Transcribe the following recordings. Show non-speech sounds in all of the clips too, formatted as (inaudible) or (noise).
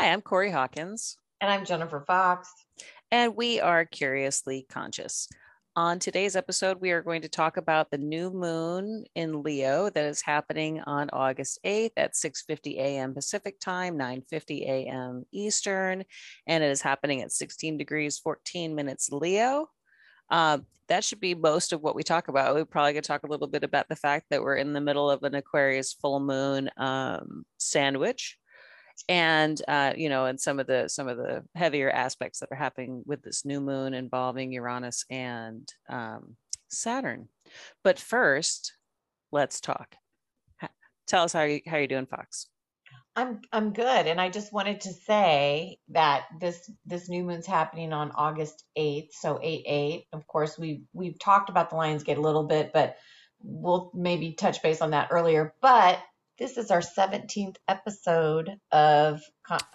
Hi, I'm Corey Hawkins. And I'm Jennifer Fox. And we are Curiously Conscious. On today's episode, we are going to talk about the new moon in Leo that is happening on August 8th at 6:50 a.m. Pacific time, 9:50 a.m. Eastern, and it is happening at 16 degrees 14 minutes Leo. Uh, that should be most of what we talk about. We're probably could talk a little bit about the fact that we're in the middle of an Aquarius full moon um, sandwich and uh, you know, and some of the some of the heavier aspects that are happening with this new moon involving Uranus and um, Saturn. But first, let's talk. Tell us how you how you doing, Fox. I'm I'm good, and I just wanted to say that this this new moon's happening on August 8th, so 8 8. Of course, we we've talked about the Lionsgate a little bit, but we'll maybe touch base on that earlier. But this is our 17th episode of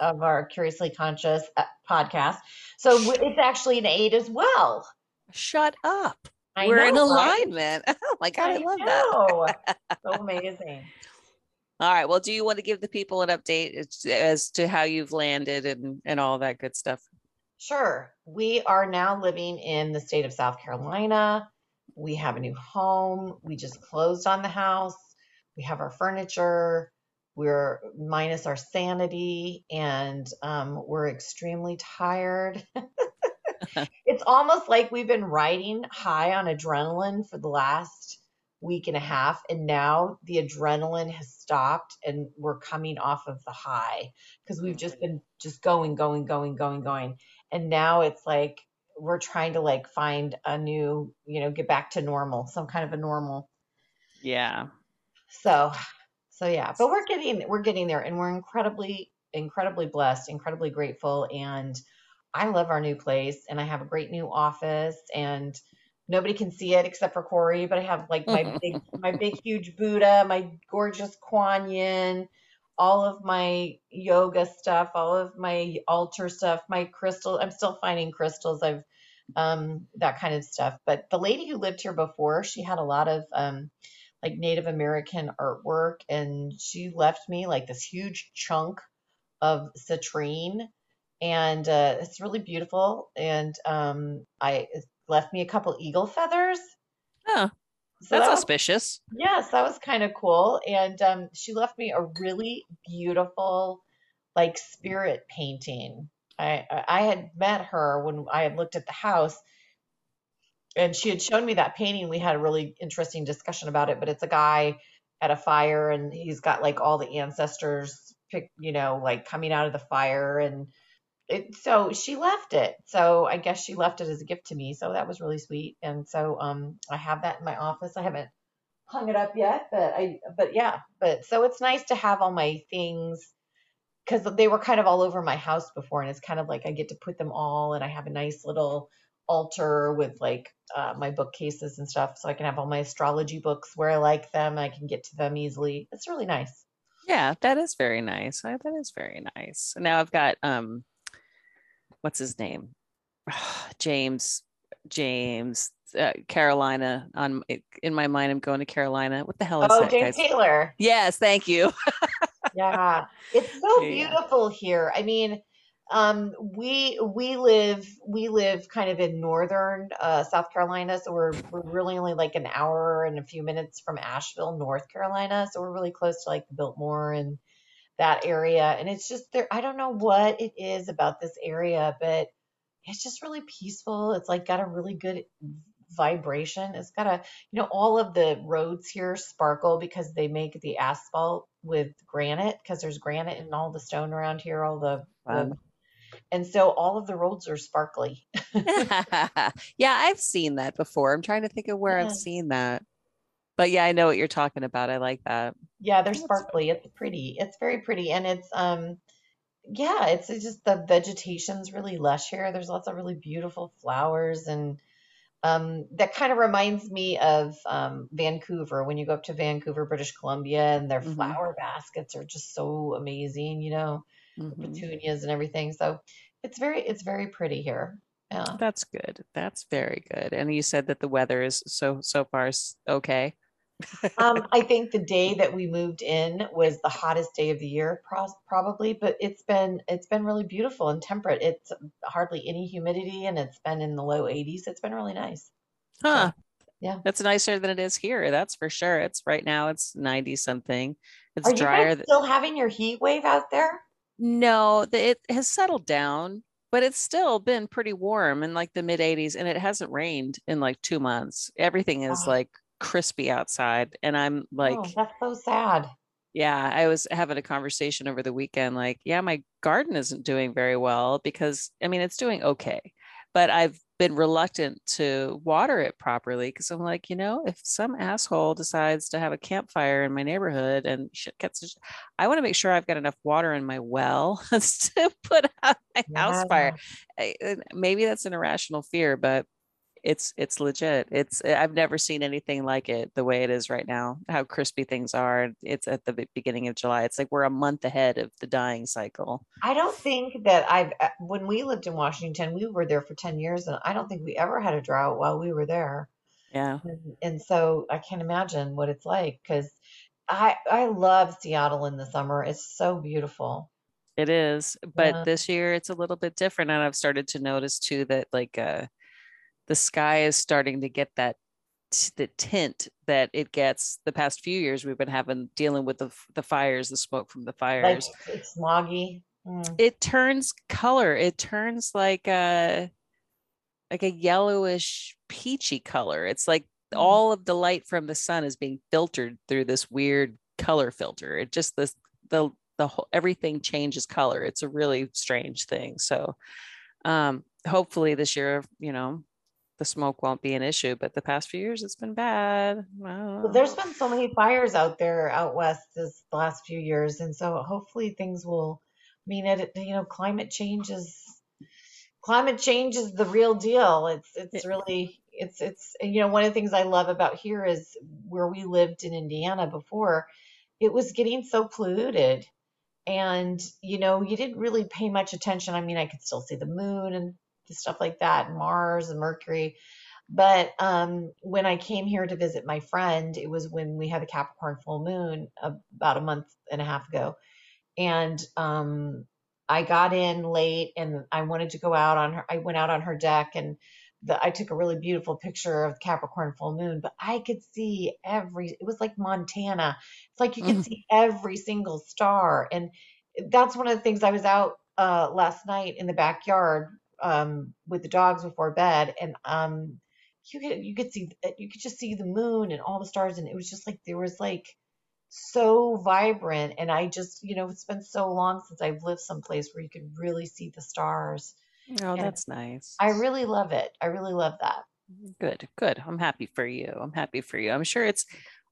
of our Curiously Conscious uh, podcast. So it's actually an 8 as well. Shut up. I We're know, in alignment. Right? (laughs) Oh my god, I, I love that. (laughs) so amazing. All right. Well, do you want to give the people an update as to how you've landed and, and all that good stuff? Sure. We are now living in the state of South Carolina. We have a new home. We just closed on the house we have our furniture, we're minus our sanity, and um, we're extremely tired. (laughs) it's almost like we've been riding high on adrenaline for the last week and a half and now the adrenaline has stopped and we're coming off of the high because we've just been just going going going going going. And now it's like we're trying to like find a new you know get back to normal some kind of a normal. Yeah so, so yeah, but we're getting we're getting there, and we're incredibly incredibly blessed, incredibly grateful, and I love our new place, and I have a great new office, and nobody can see it except for Corey, but I have like my (laughs) big my big huge Buddha, my gorgeous Kuan Yin, all of my yoga stuff, all of my altar stuff, my crystal. I'm still finding crystals. I've um that kind of stuff. But the lady who lived here before, she had a lot of um like Native American artwork, and she left me like this huge chunk of citrine, and uh, it's really beautiful. And um, I left me a couple eagle feathers. Oh, so that's that was, auspicious. Yes, that was kind of cool. And um, she left me a really beautiful, like spirit painting. I I had met her when I had looked at the house and she had shown me that painting. We had a really interesting discussion about it, but it's a guy at a fire and he's got like all the ancestors pick, you know, like coming out of the fire and it, so she left it. So I guess she left it as a gift to me. So that was really sweet. And so um I have that in my office. I haven't hung it up yet, but I but yeah, but so it's nice to have all my things because they were kind of all over my house before and it's kind of like I get to put them all and I have a nice little altar with like uh, my bookcases and stuff so I can have all my astrology books where I like them. I can get to them easily. It's really nice. Yeah, that is very nice. That is very nice. Now I've got um what's his name? (sighs) James James uh, Carolina on in my mind I'm going to Carolina. What the hell is oh, that? James guys? Taylor. Yes, thank you. (laughs) yeah. It's so beautiful yeah. here. I mean, um, we we live we live kind of in northern uh, South Carolina, so we're we're really only like an hour and a few minutes from Asheville, North Carolina. So we're really close to like the Biltmore and that area. And it's just there. I don't know what it is about this area, but it's just really peaceful. It's like got a really good vibration. It's got a you know all of the roads here sparkle because they make the asphalt with granite because there's granite in all the stone around here, all the, wow. the and so all of the roads are sparkly. (laughs) (laughs) yeah, I've seen that before. I'm trying to think of where yeah. I've seen that. But yeah, I know what you're talking about. I like that. Yeah, they're sparkly. It's pretty. It's very pretty. And it's um yeah, it's, it's just the vegetation's really lush here. There's lots of really beautiful flowers and um, that kind of reminds me of um, Vancouver. When you go up to Vancouver, British Columbia, and their mm-hmm. flower baskets are just so amazing, you know mm-hmm. petunias and everything. So it's very it's very pretty here. Yeah. That's good. That's very good. And you said that the weather is so so far okay. (laughs) Um, I think the day that we moved in was the hottest day of the year, pros- probably, but it's been it's been really beautiful and temperate. It's hardly any humidity, and it's been in the low 80s. It's been really nice. Huh. So, yeah. That's nicer than it is here. That's for sure. It's right now it's 90 something. It's Are you guys drier. th- still having your heat wave out there? No, the, it has settled down, but it's still been pretty warm in like the mid 80s and it hasn't rained in like 2 months. Everything is Oh, like crispy outside and I'm oh, like oh, that's so sad. Yeah, I was having a conversation over the weekend like, yeah, my garden isn't doing very well because I mean, it's doing okay, but I've been reluctant to water it properly because I'm like, you know, if some asshole decides to have a campfire in my neighborhood and shit gets, I want to make sure I've got enough water in my well (laughs) to put out my house fire. I- Maybe that's an irrational fear, but it's it's legit. It's eh, I've never seen anything like it the way it is right now. How crispy things are. It's at the beginning of July. It's like we're a month ahead of the dying cycle. I don't think that I've, uh, when we lived in Washington, we were there for 10 years, and I don't think we ever had a drought while we were there. Yeah, And, and so I can't imagine what it's like because I I love Seattle in the summer. It's so beautiful. it is. But Yeah. this year it's a little bit different, and I've started to notice too that like uh the sky is starting to get that t- the tint that it gets the past few years we've been having dealing with the the fires, the smoke from the Like fires. it's smoggy. Mm. It turns color. It turns like a like a yellowish peachy color. It's like Mm. all of the light from the sun is being filtered through this weird color filter. It just this the the whole everything changes color. It's a really strange thing. So um hopefully this year, you know, the smoke won't be an issue, but the past few years it's been bad. Well, there's been so many fires out there out west this last few years, and so hopefully things will. I mean, it, you know, climate change is climate change is the real deal. It's it's really it's it's you know one of the things I love about here is where we lived in Indiana before, it was getting so polluted, and you know you didn't really pay much attention. I mean, I could still see the moon and stuff like that, Mars and Mercury, but um, when I came here to visit my friend, it was when we had the Capricorn full moon about a month and a half ago. And um, I got in late and I wanted to go out on her. I went out on her deck and the, I took a really beautiful picture of the Capricorn full moon, but I could see every, it was like Montana. It's like you could Mhm. see every single star. And that's one of the things I was out uh, last night in the backyard um, with the dogs before bed. And um, you could you could see you could just see the moon and all the stars and it was just like there was like so vibrant and I just you know it's been so long since I've lived someplace where you could really see the stars Oh, and that's nice. I really love it. I really love that. Good, good. I'm happy for you. I'm happy for you. I'm sure it's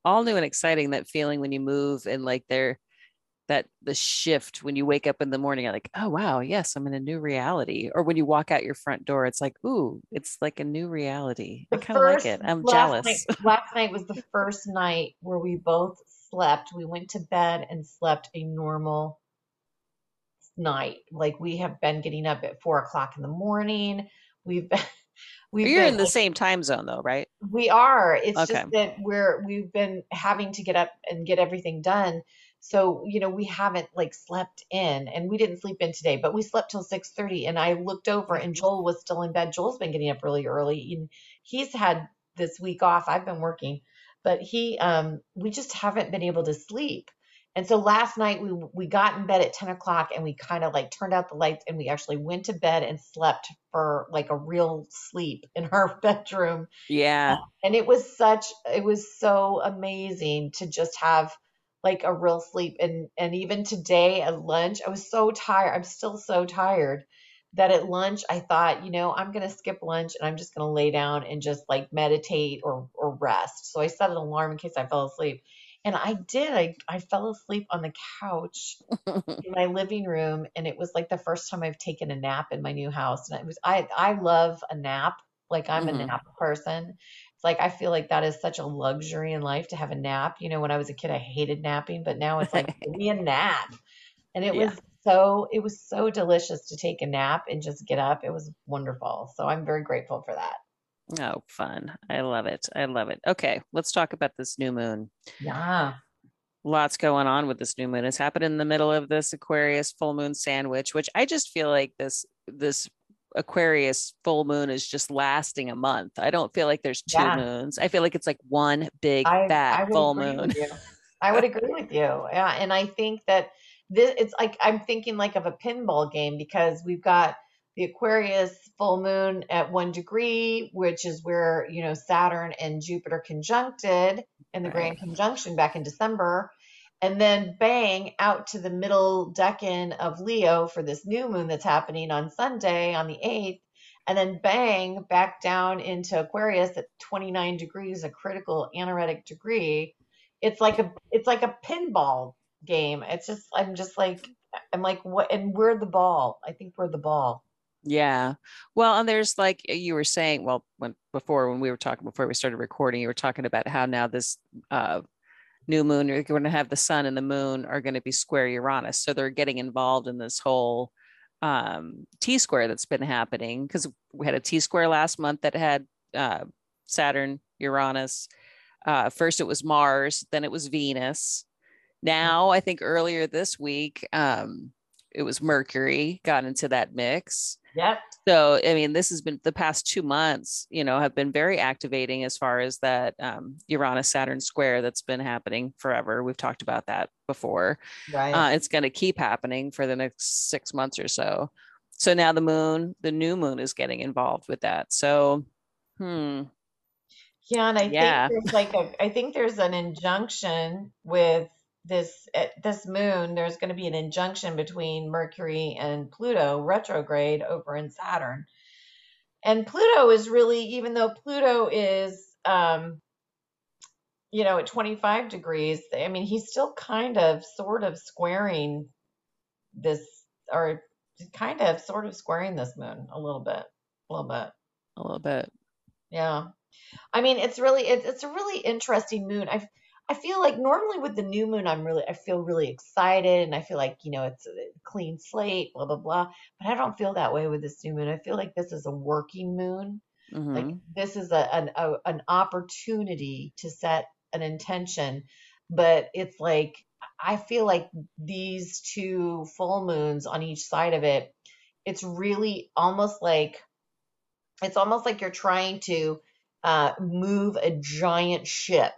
all new and exciting that feeling when you move and like there that the shift when you wake up in the morning, like, oh wow, yes, I'm in a new reality. Or when you walk out your front door, it's like, ooh, it's like a new reality. I kind of like it. I'm last night jealous. (laughs) last night was the first night where we both slept. We went to bed and slept a normal night. Like we have been getting up at four o'clock in the morning. We've been (laughs) we've You're been in the same time zone though, right? We are. It's Okay. just that we're we've been having to get up and get everything done. So, you know, we haven't like slept in and we didn't sleep in today, but we slept till 6:30 and I looked over and Joel was still in bed. Joel's been getting up really early and he's had this week off. I've been working, but he um we just haven't been able to sleep. And so last night we we got in bed at 10 o'clock and we kind of like turned out the lights and we actually went to bed and slept for like a real sleep in our (laughs) bedroom Yeah. and it was such it was so amazing to just have like a real sleep and and even today at lunch i was so tired i'm still so tired that at lunch i thought you know i'm going to skip lunch and i'm just going to lay down and just like meditate or or rest. So i set an alarm in case i fell asleep and i did i i fell asleep on the couch (laughs) in my living room and it was like the first time I've taken a nap in my new house and it was I I love a nap like I'm a hmm nap person like I feel like that is such a luxury in life to have a nap you know when I was a kid I hated napping but now it's like give me a (laughs) nap and it was so it was so delicious to take a nap and just get up it was wonderful so I'm very grateful for that Oh, fun. I love it. I love it. Okay, let's talk about this new moon. Yeah. Lots going on with this new moon. It's happened in the middle of this Aquarius full moon sandwich, which I just feel like this this Aquarius full moon is just lasting a month. I don't feel like there's two yeah. moons. I feel like it's like one big I, fat I full moon. (laughs) I would agree with you. Yeah, and I think that this it's like I'm thinking like of a pinball game because we've got the Aquarius full moon at one degree, which is where, you know, Saturn and Jupiter conjuncted in the right. grand conjunction back in December. And then bang out to the middle decan of Leo for this new moon that's happening on Sunday on the 8th. And then bang back down into Aquarius at 29 degrees, a critical anaretic degree. It's like a it's like a pinball game. It's just I'm just like I'm like what and we're the ball. I think we're the ball. Yeah. Well, and there's like you were saying, well, when before when we were talking before we started recording, you were talking about how now this uh, new moon, you're going to have the sun and the moon are going to be square Uranus. So they're getting involved in this whole um, T square that's been happening because we had a T square last month that had uh, Saturn, Uranus. Uh, first it was Mars, then it was Venus. Now I think earlier this week, um, it was Mercury got into that mix. Yep. So, I mean, this has been the past two months, you know, have been very activating as far as that um, Uranus Saturn square that's been happening forever. We've talked about that before. Right. Uh, it's going to keep happening for the next six months or so. So now the moon, the new moon is getting involved with that. So, hmm. Yeah. And I yeah. think there's like a, I think there's an injunction with this this moon there's going to be an injunction between mercury and pluto retrograde over in saturn. And pluto is really even though pluto is um you know at 25 degrees i mean he's still kind of sort of squaring this or kind of sort of squaring this moon a little bit a little bit. A little bit. Yeah. I mean it's really it's, it's a really interesting moon. I've I feel like normally with the new moon, I'm really, I feel really excited and I feel like, you know, it's a clean slate, blah, blah, blah. But I don't feel that way with this new moon. I feel like this is a working moon. Mm-hmm. Like this is a, an, a, an opportunity to set an intention. But it's like, I feel like these two full moons on each side of it, it's really almost like, it's almost like you're trying to uh, move a giant ship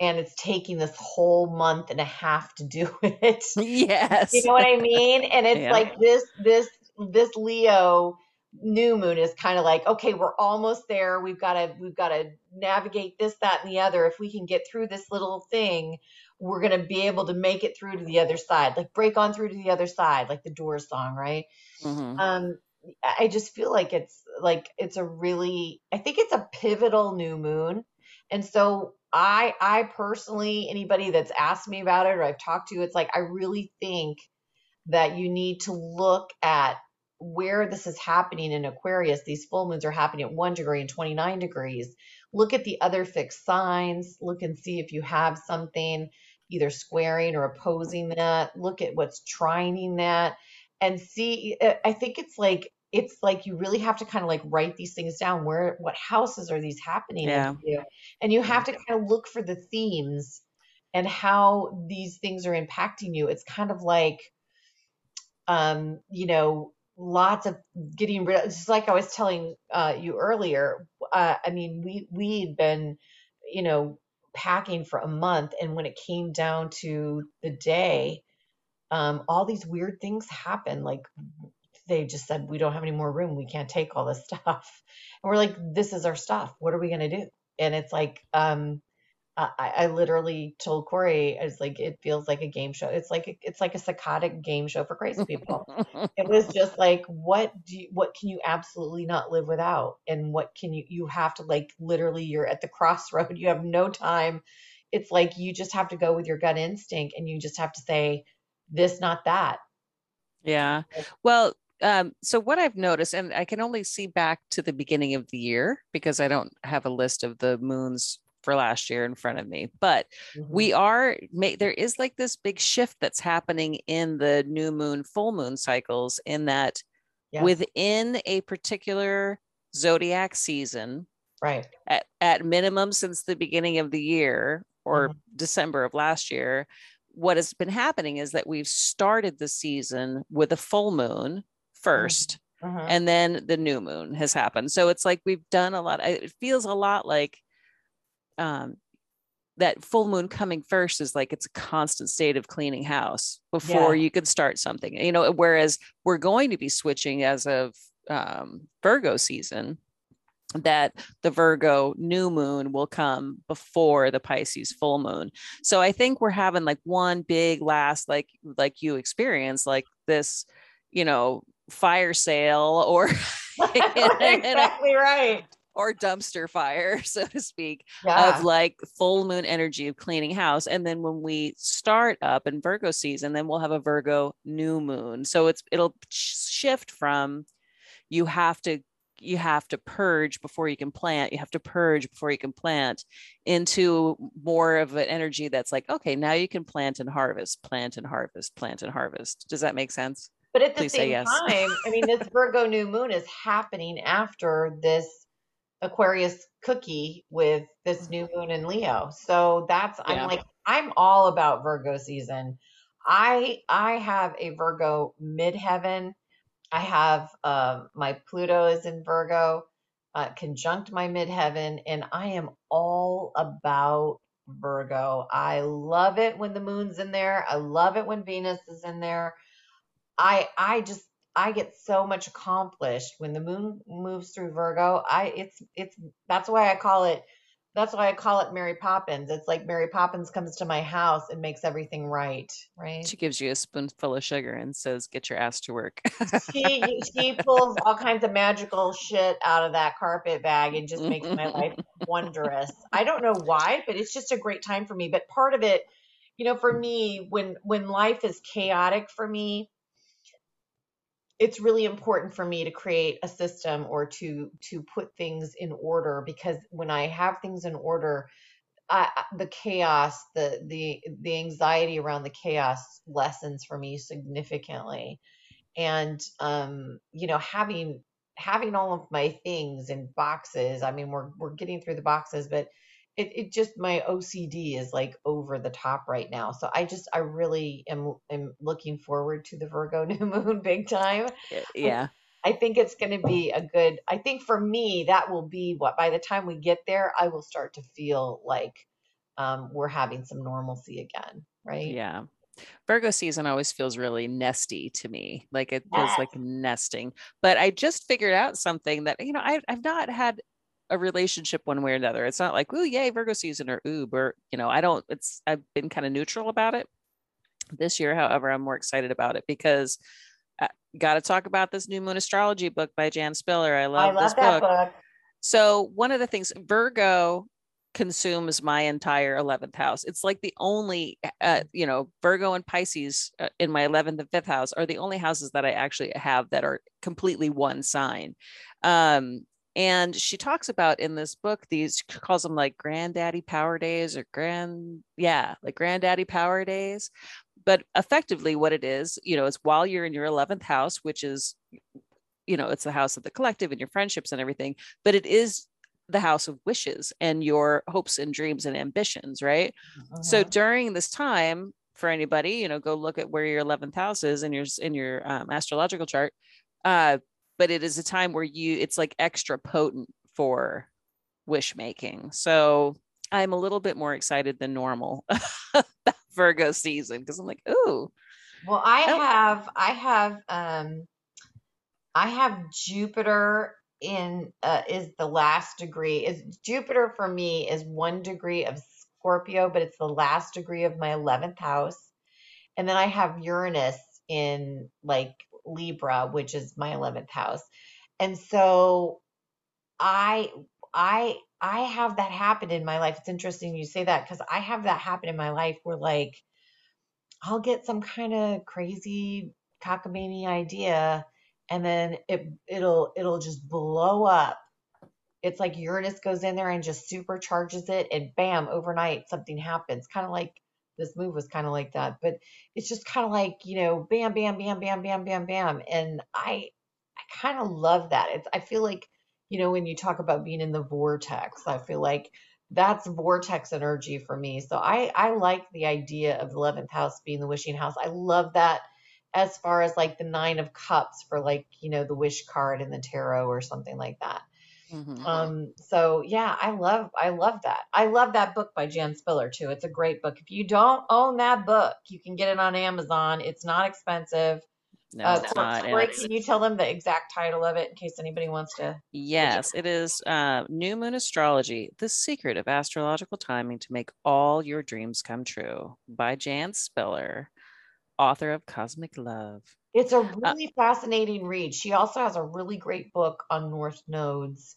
and it's taking this whole month and a half to do (laughs) it. (laughs) Yes. you know what I mean? And it's yeah. like this this this Leo new moon is kind of like, okay, we're almost there. We've got to we've got to navigate this that and the other. If we can get through this little thing, we're going to be able to make it through to the other side. Like break on through to the other side, like the Doors song, right? Mm-hmm. Um I just feel like it's like it's a really I think it's a pivotal new moon. And so I I personally anybody that's asked me about it or I've talked to it's like I really think that you need to look at where this is happening in Aquarius. These full moons are happening at 1 degree and 29 degrees. Look at the other fixed signs, look and see if you have something either squaring or opposing that. Look at what's trining that and see I think it's like it's like you really have to kind of like write these things down. Where, what houses are these happening yeah. you? And you have to kind of look for the themes and how these things are impacting you. It's kind of like, um, you know, lots of getting rid of, just like I was telling uh, you earlier. Uh, I mean, we, we'd been, you know, packing for a month. And when it came down to the day, um, all these weird things happen. Like they just said, we don't have any more room. We can't take all this (laughs) stuff. And we're like, this is our stuff. What are we going to do? And it's like, um, I, I literally told Corey, it's like, it feels like a game show. It's like, it's like a psychotic game show for crazy people. (laughs) it was just like, what do you, what can you absolutely not live without? And what can you, you have to like, literally you're at the crossroad. You have no time. It's like, you just have to go with your gut instinct and you just have to say, this, not that. Yeah. Well, um, so what I've noticed, and I can only see back to the beginning of the year because I don't have a list of the moons for last year in front of me, but mm-hmm. we are there is like this big shift that's happening in the new moon, full moon cycles in that yes. within a particular zodiac season Right. at, at minimum since the beginning of the year or Mhm. December of last year. What has been happening is that we've started the season with a full moon 1st Mhm. and then the new moon has happened. So it's like we've done a lot. It feels a lot like um, that full moon coming first is like it's a constant state of cleaning house before Yeah. you could start something. You know, whereas we're going to be switching as of um, Virgo season. That the Virgo new moon will come before the Pisces full moon. So I think we're having like one big last, like like you experience, like this, you know, fire sale or (laughs) (laughs) exactly right. or dumpster fire, (laughs) so to speak, Yeah. of like full moon energy of cleaning house. And then when we start up in Virgo season, then we'll have a Virgo new moon. So it's it'll shift from you have to you have to purge before you can plant you have to purge before you can plant into more of an energy that's like okay now you can plant and harvest plant and harvest plant and harvest does that make sense But at the Please same yes. (laughs) time, I mean, this Virgo new moon is happening after this Aquarius cookie with this new moon in Leo. So that's Yeah. I'm like I'm all about Virgo season. I I have a Virgo midheaven. I have um my Pluto is in Virgo, uh, conjunct my midheaven, and I am all about Virgo. I love it when the moon's in there. I love it when Venus is in there. I I just I get so much accomplished when the moon moves through Virgo. I it's it's that's why I call it that's why I call it Mary Poppins. It's like Mary Poppins comes to my house and makes everything right, right? she gives you a spoonful of sugar and says get your ass to work (laughs) She she pulls all kinds of magical shit out of that carpet bag and just makes my life (laughs) wondrous. I don't know why, but it's just a great time for me. But part of it, you know, for me, when when life is chaotic for me, it's really important for me to create a system or to to put things in order because when I have things in order, I, the chaos, the the the anxiety around the chaos lessens for me significantly. And um, you know, having having all of my things in boxes. I mean, we're we're getting through the boxes, but it, it just my OCD is like over the top right now. So I just I really am am looking forward to the Virgo (laughs) new moon big time. yeah I think it's going to be a good. I think for me that will be what by the time we get there, I will start to feel like um, we're having some normalcy again, right? Yeah. Virgo season always feels really nesty to me. Like it feels Yes. like nesting. But I just figured out something that, you know, I, I've not had a relationship one way or another. It's not like, oh yay, Virgo season or ooh, or you know, I don't, it's, I've been kind of neutral about it. This year, however, I'm more excited about it because I got to talk about this new moon astrology book by Jan Spiller. I love, I love this that book. book. So one of the things Virgo consumes my entire 11th house. It's like the only uh, you know, Virgo and Pisces uh, in my 11th and 5th house are the only houses that I actually have that are completely one sign. Um and she talks about in this book these she calls them like granddaddy power days or grand yeah, like granddaddy power days. But effectively what it is, you know, is while you're in your 11th house, which is you know, it's the house of the collective and your friendships and everything, but it is the house of wishes and your hopes and dreams and ambitions, right? So Mhm. during this time, for anybody, you know, go look at where your 11th house is in your in your um, astrological chart. Uh, but it is a time where you it's like extra potent for wish making. So I'm a little bit more excited than normal (laughs) about Virgo season because I'm like, ooh, Well, I Oh. have I have um I have Jupiter in uh, is the last degree. Is Jupiter for me is one degree of Scorpio, but it's the last degree of my 11th house. And then I have Uranus in like Libra, which is my 11th house. And so I I I have that happen in my life. It's interesting you say that because I have that happen in my life where like I'll get some kind of crazy cockamamie idea and then it it'll it'll just blow up. It's like Uranus goes in there and just supercharges it and bam, overnight something happens. Kind of like this move was kind of like that, but it's just kind of like, you know, bam bam bam bam bam bam bam and I I kind of love that. It's I feel like you know, when you talk about being in the vortex, I feel like that's vortex energy for me. So I I like the idea of the 11th house being the wishing house. I love that as far as like the 9 of cups for like, you know, the wish card in the tarot or something like that. Mm-hmm. Um so yeah, I love I love that. I love that book by Jan Spiller too. It's a great book. If you don't own that book, you can get it on Amazon. It's not expensive. No, uh, it's not. Corey, can you tell them the exact title of it in case anybody wants to? Yes, it is uh, New Moon Astrology The Secret of Astrological Timing to Make All Your Dreams Come True by Jan Spiller, author of Cosmic Love. It's a uh, really uh, fascinating read. She also has a really great book on North Nodes.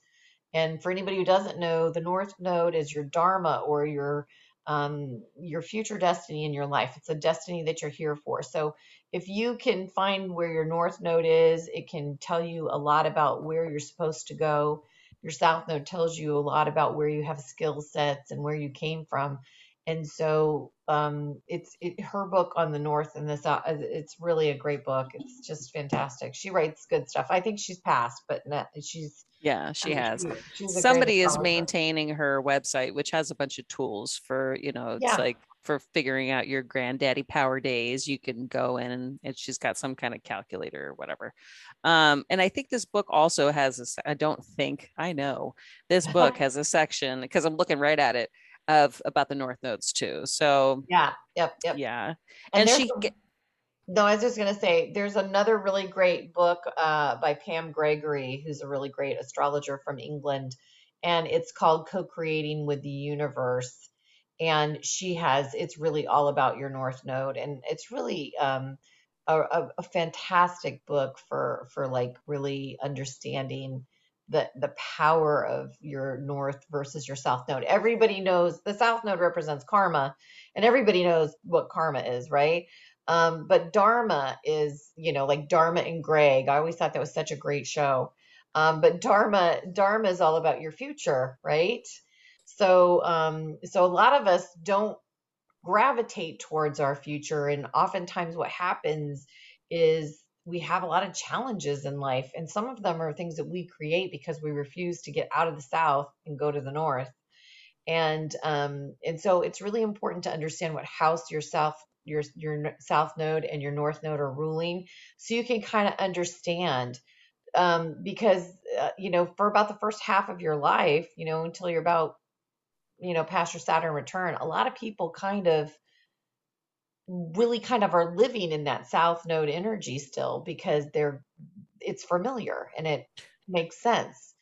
And for anybody who doesn't know, the North Node is your Dharma or your um, your future destiny in your life. It's a destiny that you're here for. So if you can find where your north node is, it can tell you a lot about where you're supposed to go. Your south node tells you a lot about where you have skill sets and where you came from. And so um, it's it, her book on the north and the south. It's really a great book. It's just fantastic. She writes good stuff. I think she's passed, but not, she's yeah, she I mean, has. She, Somebody is maintaining her website, which has a bunch of tools for you know, it's yeah. like for figuring out your granddaddy power days you can go in and, and she's got some kind of calculator or whatever um, and i think this book also has a i don't think i know this book (laughs) has a section because i'm looking right at it of about the north nodes too so yeah yep yep. Yeah. And, and she no i was just going to say there's another really great book uh, by pam gregory who's a really great astrologer from england and it's called co-creating with the universe and she has it's really all about your north node and it's really um, a, a, a, fantastic book for for like really understanding the the power of your north versus your south node. Everybody knows the south node represents karma and everybody knows what karma is right? Um, but dharma is you know like dharma and greg. I always thought that was such a great show. Um, but dharma dharma is all about your future right? So, um, so a lot of us don't gravitate towards our future. And oftentimes what happens is we have a lot of challenges in life. And some of them are things that we create because we refuse to get out of the South and go to the North. And, um, and so it's really important to understand what house your South your your south node and your north node are ruling so you can kind of understand um, because uh, you know for about the first half of your life you know until you're about you know, past your Saturn return, a lot of people kind of really kind of are living in that south node energy still because they're it's familiar and it makes sense.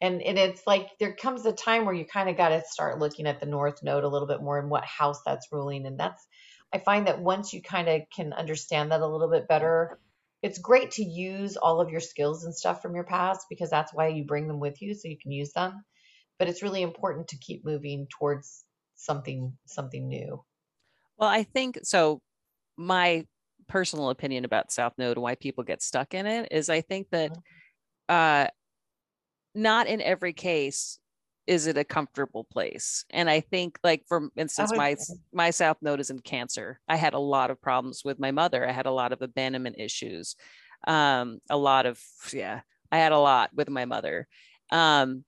And and it's like there comes a time where you kind of got to start looking at the north node a little bit more and what house that's ruling. And that's I find that once you kind of can understand that a little bit better, it's great to use all of your skills and stuff from your past because that's why you bring them with you so you can use them. But it's really important to keep moving towards something something new well i think so my personal opinion about south node and why people get stuck in it is i think that mm-hmm. uh not in every case is it a comfortable place. And i think like for instance my my south node is in cancer. I had a lot of problems with my mother. I had a lot of abandonment issues. Um a lot of yeah i had a lot with my mother. Um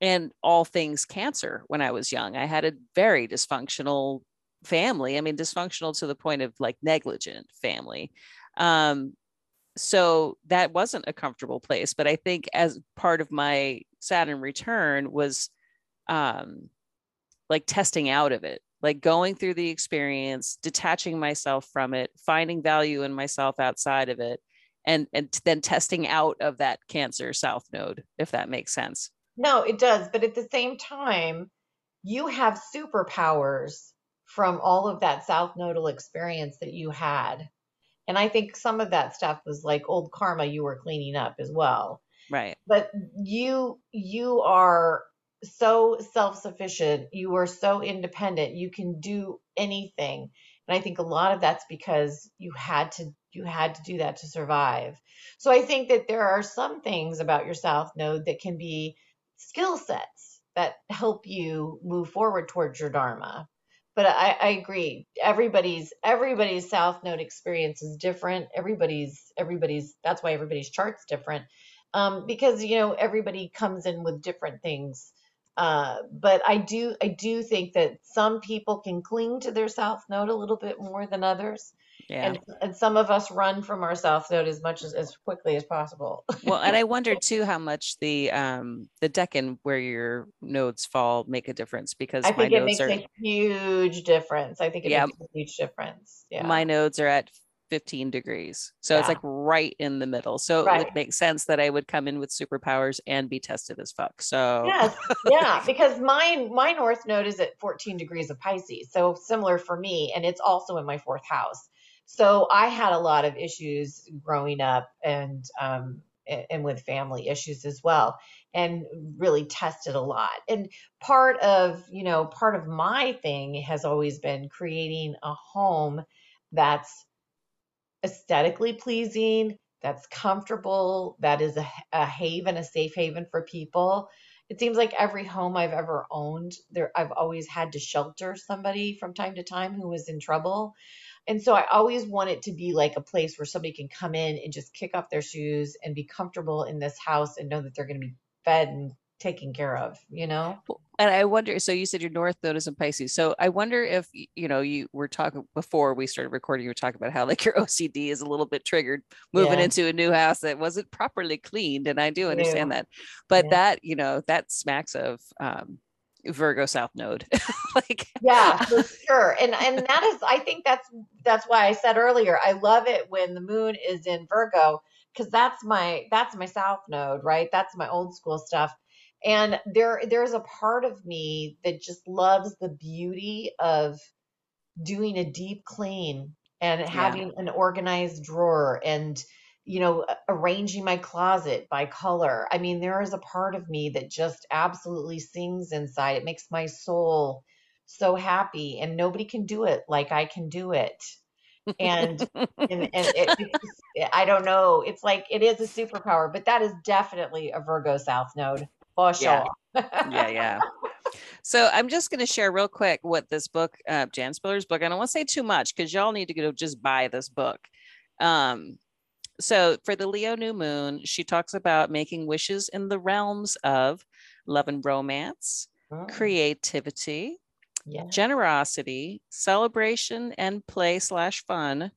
and all things cancer when I was young. I had a very dysfunctional family. I mean, dysfunctional to the point of like negligent family. Um, so that wasn't a comfortable place. But I think as part of my Saturn return was um, like testing out of it, like going through the experience, detaching myself from it, finding value in myself outside of it, and and then testing out of that Cancer South Node, if that makes sense. No, it does. But at the same time, you have superpowers from all of that South Nodal experience that you had. And I think some of that stuff was like old karma you were cleaning up as well. Right. But you you are so self-sufficient, you are so independent, you can do anything. And I think a lot of that's because you had to you had to do that to survive. So I think that there are some things about your South Node that can be skill sets that help you move forward towards your dharma but I, I, agree everybody's everybody's south node experience is different everybody's everybody's that's why everybody's chart's different um, because you know everybody comes in with different things. Uh, but I do I do think that some people can cling to their south node a little bit more than others. Yeah. And and some of us run from our south node as much as as quickly as possible. (laughs) well, and I wonder too how much the um the decan where your nodes fall make a difference because I my think it nodes makes are a huge difference. I think it Yeah. makes a huge difference. Yeah. my nodes are at 15 degrees. So it's like right in the middle. So it Right. would make sense that I would come in with superpowers and be tested as fuck. So Yes, yeah, (laughs) because mine my north node is at 14 degrees of Pisces, so similar for me, and it's also in my fourth house. So I had a lot of issues growing up, and um, and with family issues as well, and really tested a lot. And part of you know part of my thing has always been creating a home that's aesthetically pleasing, that's comfortable, that is a, a haven, a safe haven for people. It seems like every home I've ever owned, there I've always had to shelter somebody from time to time who was in trouble. And so I always want it to be like a place where somebody can come in and just kick off their shoes and be comfortable in this house and know that they're going to be fed and taken care of, you know? and I wonder, so you said your North Node is in Pisces. So I wonder if, you know, you were talking before we started recording, you were talking about how like (laughs) your OCD is a little bit triggered moving Yeah. into a new house that wasn't properly cleaned. And I do understand Yeah. that. But Yeah. that, you know, that smacks of um, Virgo South Node. (laughs) like, Yeah, for (laughs) sure. And and that is I think that's that's why I said earlier, I love it when the moon is in Virgo because that's my that's my south node, right? That's my old school stuff. And there there's a part of me that just loves the beauty of doing a deep clean and having an organized drawer and you know arranging my closet by color i mean there is a part of me that just absolutely sings inside it makes my soul so happy and nobody can do it like i can do it and and, (laughs) and it, i don't know it's like it is a superpower but that is definitely a virgo south node for Yeah. sure yeah, yeah. So I'm just going to share real quick what this book, uh, Jan Spiller's book. I don't want to say too much because y'all need to go just buy this book. Um, so for the Leo new moon, she talks about making wishes in the realms of love and romance, Mm, creativity, yeah generosity, celebration and play slash fun,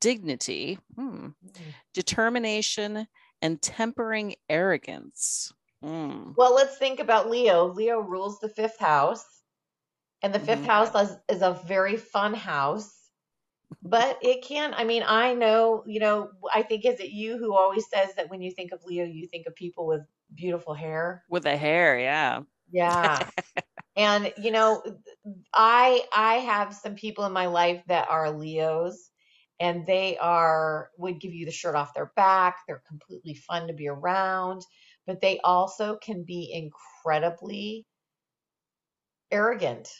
dignity, hmm, Mm. determination, and tempering arrogance. Hmm. Well, let's think about Leo. Leo rules the fifth house, and the 5th Mhm. house is, is a very fun house. But it can, I mean, I know, you know, I think is it you who always says that when you think of Leo, you think of people with beautiful hair? With the hair, yeah. Yeah. and you know, I I have some people in my life that are Leos and they are would give you the shirt off their back. They're completely fun to be around, but they also can be incredibly arrogant.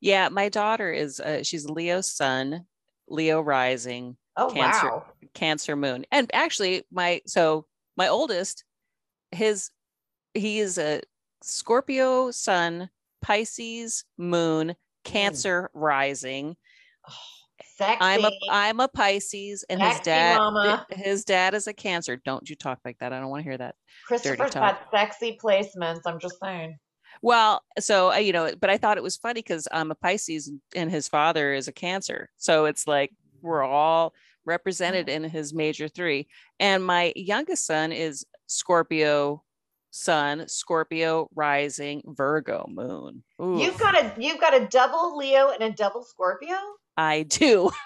Yeah, my daughter is uh, she's Leo sun, Leo rising, Oh Cancer. wow. Cancer moon. And actually my so my oldest his he is a Scorpio sun, Pisces moon, Cancer rising. Sexy. I'm a I'm a Pisces and his dad mama. his dad is a Cancer. Don't you talk like that. I don't want to hear that. Christopher's got sexy placements. I'm just saying. Well, so uh, you know, but I thought it was funny because I'm a Pisces and his father is a Cancer. So it's like we're all represented in his major three. And my youngest son is Scorpio sun, Scorpio rising, Virgo moon. Oof, You've got a you've got a double Leo and a double Scorpio? I do. (laughs)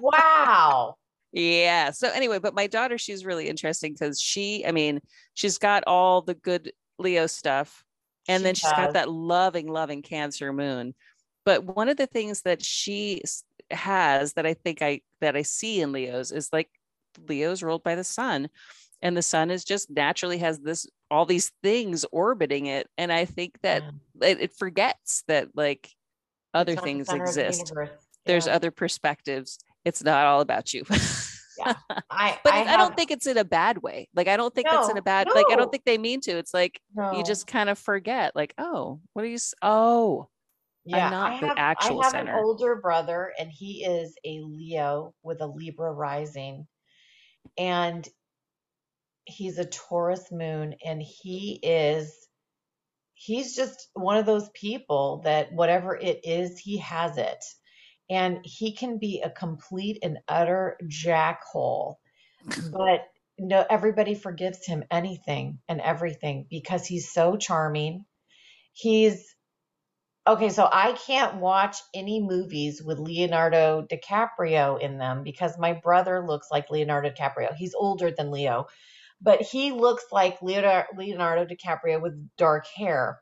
Wow. Yeah. So anyway, but my daughter, she's really interesting because she, I mean, she's got all the good Leo stuff, and She then she's does. got that loving, loving Cancer moon. But one of the things that she has that I think I that I see in Leos is like Leo's ruled by the sun, and the sun is just naturally has this all these things orbiting it, and I think that Yeah. it, it forgets that like other things center the exist. There's other perspectives. It's not all about you. (laughs) I, but I, I, don't think it's in a bad way. Like I don't think that's in a bad. Like I don't think they mean to. It's like you just kind of forget. Like oh, what are you? s- Oh, yeah, not I the have, actual I have center. an older brother, and he is a Leo with a Libra rising, and he's a Taurus moon and he is he's just one of those people that whatever it is, he has it. And he can be a complete and utter jackhole. But no everybody forgives him anything and everything because he's so charming. He's okay, so I can't watch any movies with Leonardo DiCaprio in them because my brother looks like Leonardo DiCaprio. He's older than Leo, but he looks like Leonardo DiCaprio with dark hair.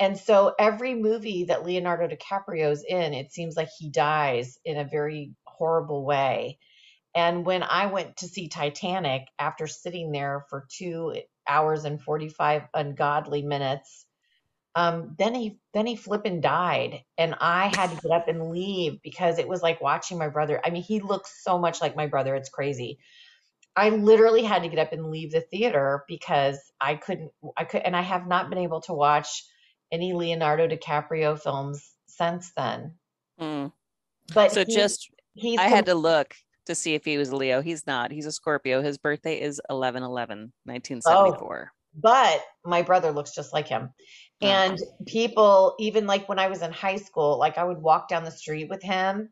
And so every movie that Leonardo DiCaprio's in, it seems like he dies in a very horrible way. And when I went to see Titanic after sitting there for two hours and 45 ungodly minutes, um, then he then he flipping died, and I had to get up and leave because it was like watching my brother. I mean, he looks so much like my brother; it's crazy. I literally had to get up and leave the theater because I couldn't. I could, and I have not been able to watch any Leonardo DiCaprio films since then. Mm. But so he, just, he's I had to look to see if he was Leo. He's not. He's a Scorpio. His birthday is 11 11, 1974. Oh, but my brother looks just like him. And people, even like when I was in high school, like I would walk down the street with him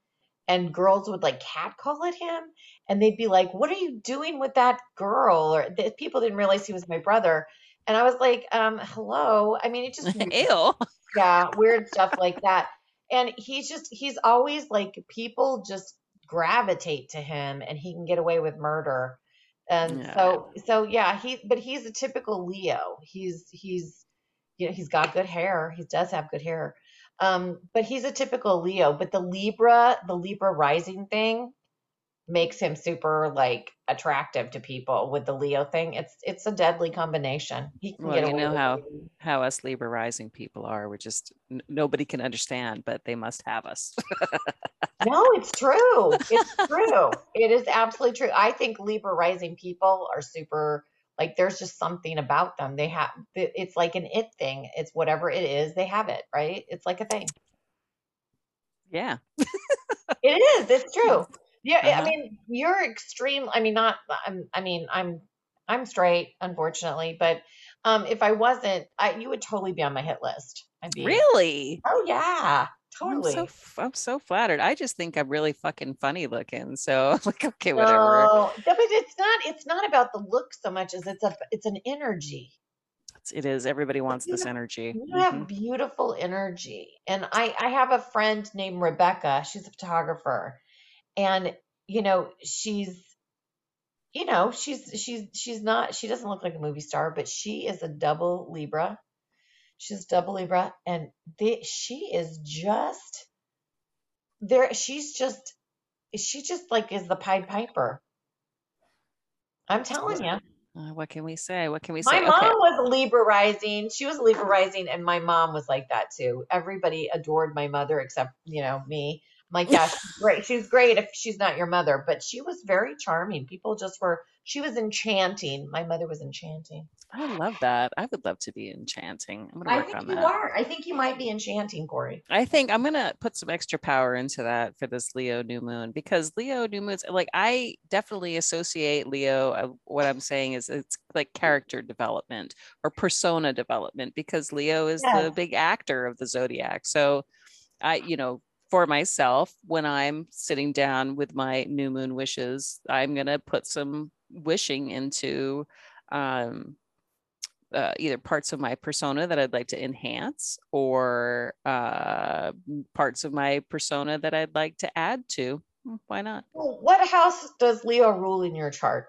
and girls would like catcall at him and they'd be like, What are you doing with that girl? Or the, people didn't realize he was my brother. And I was like, um, hello. I mean, it just (laughs) ew. Yeah, weird stuff like that. And he's just he's always like people just gravitate to him and he can get away with murder. And yeah. so so yeah, he but he's a typical Leo. He's he's you know, he's got good hair. He does have good hair. Um, but he's a typical Leo. But the Libra, the Libra rising thing makes him super like attractive to people with the Leo thing. It's it's a deadly combination. He can well, get you know how it. how us Libra rising people are. We're just n- nobody can understand, but they must have us. (laughs) no, it's true. It's true. it is absolutely true. I think Libra rising people are super like there's just something about them. They have it's like an it thing. It's whatever it is, they have it, right? It's like a thing. Yeah. it is. It's true. (laughs) Yeah, uh-huh. I mean, you're extreme. I mean, not. I'm. I mean, I'm. I'm straight, unfortunately, but um, if I wasn't, I you would totally be on my hit list. I'd be, really? Oh yeah, totally. I'm so, I'm so flattered. I just think I'm really fucking funny looking. So (laughs) like, okay, whatever. No, but it's not. It's not about the look so much as it's a. It's an energy. It is. Everybody wants you this energy. You have mm-hmm. beautiful energy, and I I have a friend named Rebecca. She's a photographer, and you know she's you know she's she's she's not she doesn't look like a movie star but she is a double libra she's double libra and they, she is just there she's just she just like is the pied piper i'm telling you uh, what can we say? What can we say? My mom okay. was Libra rising. She was Libra rising, and my mom was like that too. Everybody adored my mother except, you know, me like, (laughs) yeah, she's great. She's great if she's not your mother, but she was very charming. People just were, she was enchanting. My mother was enchanting. I love that. I would love to be enchanting. I'm gonna work I think on you that. are. I think you might be enchanting, Corey. I think I'm gonna put some extra power into that for this Leo new moon because Leo new moons, like I definitely associate Leo. Uh, what I'm saying is it's like character development or persona development because Leo is yeah. the big actor of the zodiac. So I, you know, for myself when I'm sitting down with my new moon wishes, I'm going to put some wishing into um, uh, either parts of my persona that I'd like to enhance or uh, parts of my persona that I'd like to add to. Hmm, why not? Well, what house does Leo rule in your chart?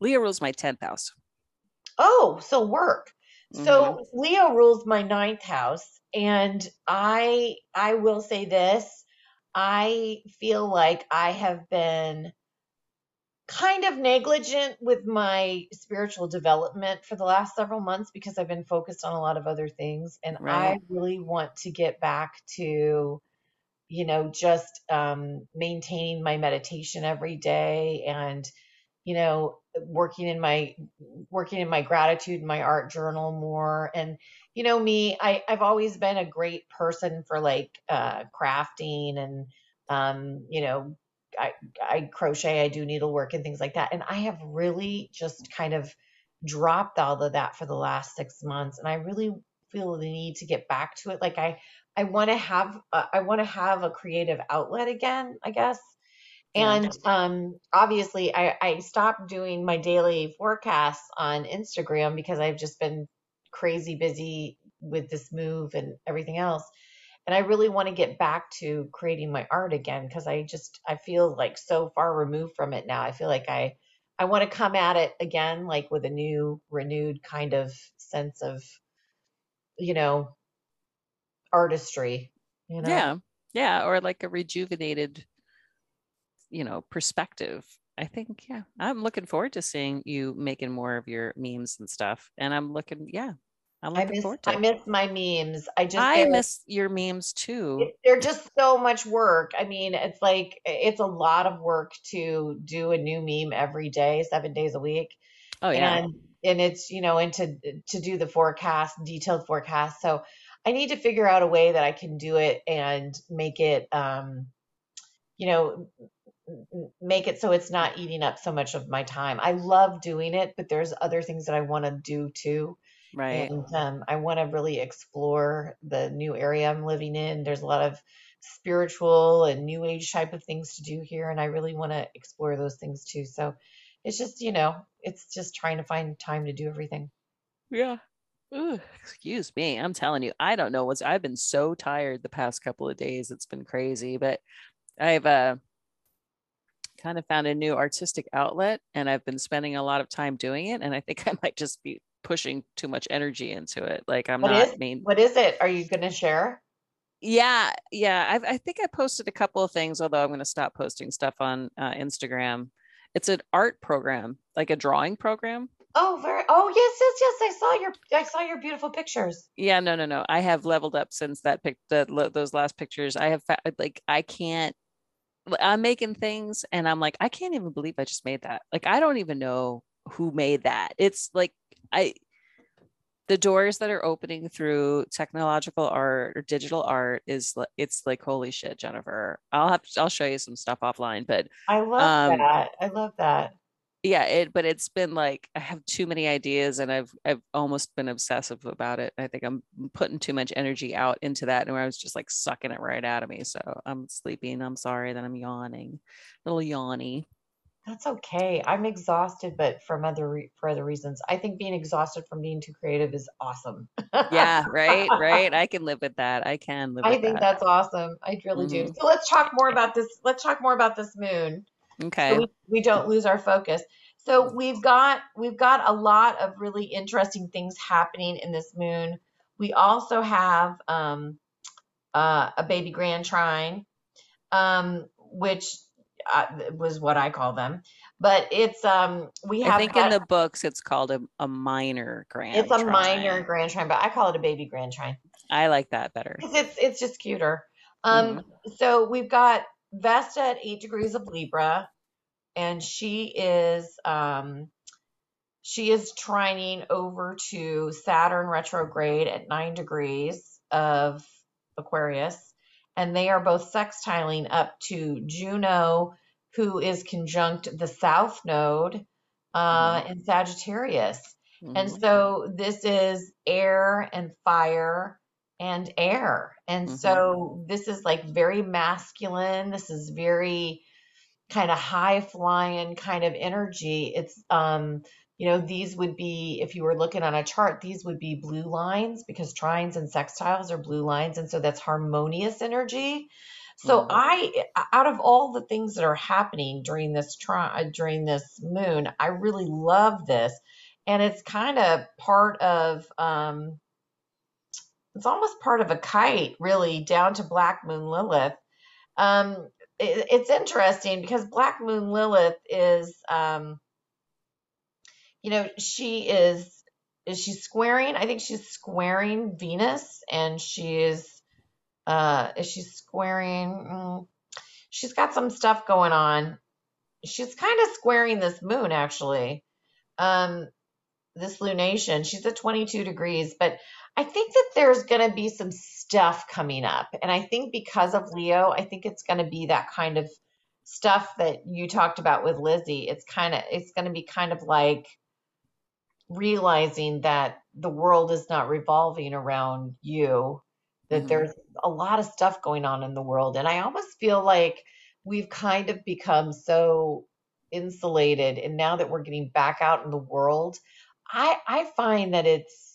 Leo rules my 10th house. Oh, so work. Mm-hmm. So Leo rules my ninth house and I I will say this, I feel like I have been kind of negligent with my spiritual development for the last several months because I've been focused on a lot of other things and right. I really want to get back to you know just um maintaining my meditation every day and you know working in my working in my gratitude my art journal more and you know me I, i've always been a great person for like uh, crafting and um, you know I, I crochet i do needlework and things like that and i have really just kind of dropped all of that for the last six months, and I really feel the need to get back to it. Like I, I want to have, uh, I want to have a creative outlet again, I guess. And um, obviously, I, I stopped doing my daily forecasts on Instagram because I've just been crazy busy with this move and everything else. And I really want to get back to creating my art again because I just I feel like so far removed from it now. I feel like I I want to come at it again like with a new renewed kind of sense of you know artistry, you know. Yeah. Yeah, or like a rejuvenated you know perspective i think yeah i'm looking forward to seeing you making more of your memes and stuff and i'm looking yeah i'm I looking miss forward to I it miss my memes. I just i miss your memes too they're just so much work. I mean, it's like it's a lot of work to do a new meme every day, seven days a week. oh yeah And and it's, you know, and to to do the forecast, detailed forecast. So I need to figure out a way that I can do it and make it um, you know, make it so it's not eating up so much of my time. I love doing it, but there's other things that I want to do too. right And um, I want to really explore the new area I'm living in. There's a lot of spiritual and new age type of things to do here, and I really want to explore those things too. So it's just, you know, it's just trying to find time to do everything. yeah Ooh, excuse me i'm telling you i don't know what's i've been so tired the past couple of days it's been crazy but i've uh kind of found a new artistic outlet and I've been spending a lot of time doing it. And I think (laughs) I might just be pushing too much energy into it. Like I'm What not is mean. what is it? Are you going to share? Yeah, yeah. I've, I think I posted a couple of things, although I'm going to stop posting stuff on uh, Instagram. It's an art program, like a drawing program. Oh, very. Oh, yes, yes, yes. I saw your I saw your beautiful pictures. Yeah, no, no, no. I have leveled up since that pic, the, those last pictures. I have fa- like I can't. I'm making things, and I'm like, I can't even believe I just made that. Like I don't even know who made that. It's like I the doors that are opening through technological art or digital art is li- it's like holy shit jennifer i'll have i'll show you some stuff offline but I love um that. I love that. Yeah it but it's been like i have too many ideas and i've i've almost been obsessive about it i think i'm putting too much energy out into that and where i was just like sucking it right out of me so i'm sleeping i'm sorry that i'm yawning a little yawny That's okay. I'm exhausted, but from other re for other reasons. I think being exhausted from being too creative is awesome. yeah right right (laughs) i can live with that i can live with that. I think that that's awesome. I really do. hmm So let's talk more about this. Let's talk more about this moon so okay we, we don't lose our focus. So we've got we've got a lot of really interesting things happening in this moon. We also have um, uh, a baby grand trine, um, which uh, was what I call them. But it's um, we have. I think in the books it's called a, a minor grand. it's a minor grand trine, but I call it a baby grand trine. I like that better. it's it's just cuter. Um, so we've got Vesta at eight degrees of Libra, and she is um she is trining over to Saturn retrograde at nine degrees of Aquarius, and they are both sextiling up to Juno, who is conjunct the South Node uh, in Sagittarius. And hmm so this is air and fire and air. And hmm so this is like very masculine. This is very kind of high flying kind of energy. It's um you know these would be if you were looking on a chart these would be blue lines because trines and sextiles are blue lines and so that's harmonious energy. So hmm I out of all the things that are happening during this tri- during this moon, I really love this and it's kind of part of um it's almost part of a kite really down to black moon lilith. Um it, it's interesting because black moon lilith is um you know she is is she squaring? I think she's squaring venus and she is uh is she squaring mm, she's got some stuff going on. She's kind of squaring this moon actually um this lunation. She's at 22 degrees, but I think that there's going to be some stuff coming up. And I think because of Leo, I think it's going to be that kind of stuff that you talked about with Lizzie. It's kind of it's going to be kind of like realizing that the world is not revolving around you, that Mhm. there's a lot of stuff going on in the world. And I almost feel like we've kind of become so insulated. And now that we're getting back out in the world, I, I find that it's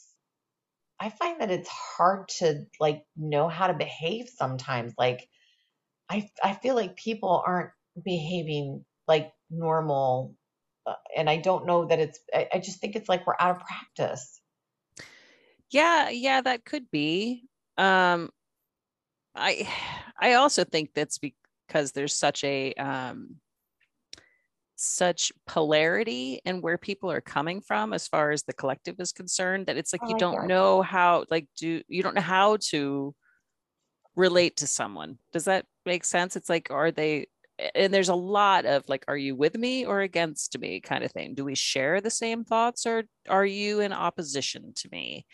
I find that it's hard to like know how to behave sometimes. Like I I feel like people aren't behaving like normal, uh, and I don't know that it's. I, I just think it's like we're out of practice. Yeah, yeah, that could be. Um, I (sighs) I also think that's because there's such a um, such polarity in where people are coming from as far as the collective is concerned that it's like I you oh, don't that. know how like do you don't know how to relate to someone. Does that make sense? It's like are they and there's a lot of like are you with me or against me kind of thing. Do we share the same thoughts or are you in opposition to me?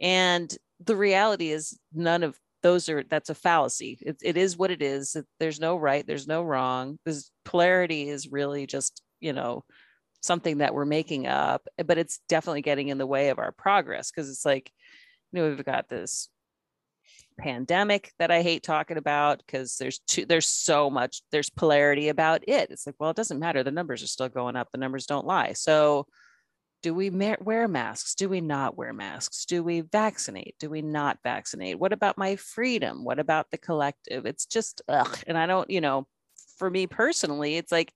And the reality is none of those are that's a fallacy. It, it is what it is. There's no right there's no wrong. This polarity is really just you know something that we're making up eh, but it's definitely getting in the way of our progress because it's like you know we've got this pandemic that i hate talking about because there's too there's so much there's polarity about it. It's like well it doesn't matter. The numbers are still going up. The numbers don't lie. So do we wear masks? Do we not wear masks? Do we vaccinate? Do we not vaccinate? What about my freedom? What about the collective? It's just, ugh. And I don't, you know, for me personally, it's like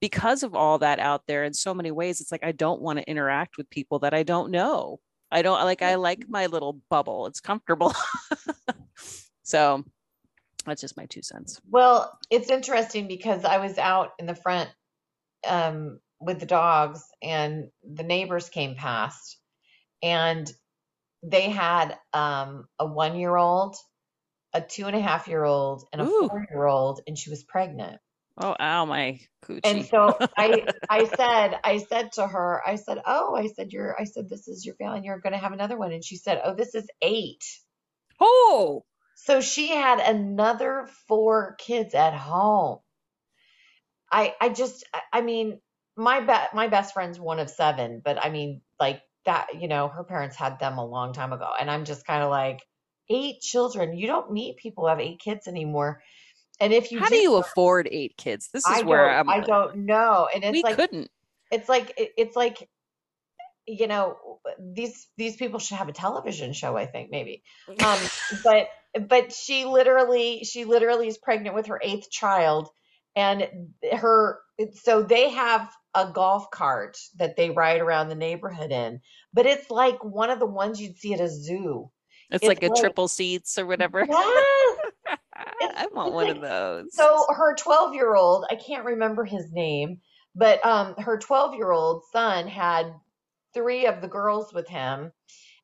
because of all that out there in so many ways, it's like I don't want to interact with people that I don't know. I don't like, I like my little bubble, it's comfortable. (laughs) so that's just my two cents. Well, it's interesting because I was out in the front um, with the dogs and the neighbors came past and they had um, a one year old, a two and a half year old, and a four year old, and she was pregnant. Oh, ow, my coochie. And so (laughs) I, I said, I said to her, I said, oh, I said, you're, I said, this is your family, and you're going to have another one. And she said, oh, this is eight. oh, So she had another four kids at home. I, I just, I mean, my be- my best friend's one of seven, but I mean, like that, you know, her parents had them a long time ago, and I'm just kind of like, eight children. You don't meet people who have eight kids anymore. And if you how do you afford eight kids? This is I where I'm. I don't know. And it's we like couldn't. it's like it's like you know these these people should have a television show i think maybe um (laughs) but but she literally she literally is pregnant with her eighth child and her so they have a golf cart that they ride around the neighborhood in but it's like one of the ones you'd see at a zoo It's, it's like a triple seats or whatever. (laughs) yes (laughs) I want one like- of those. So her 12 year old, I can't remember his name, but um, her 12 year old son had three of the girls with him,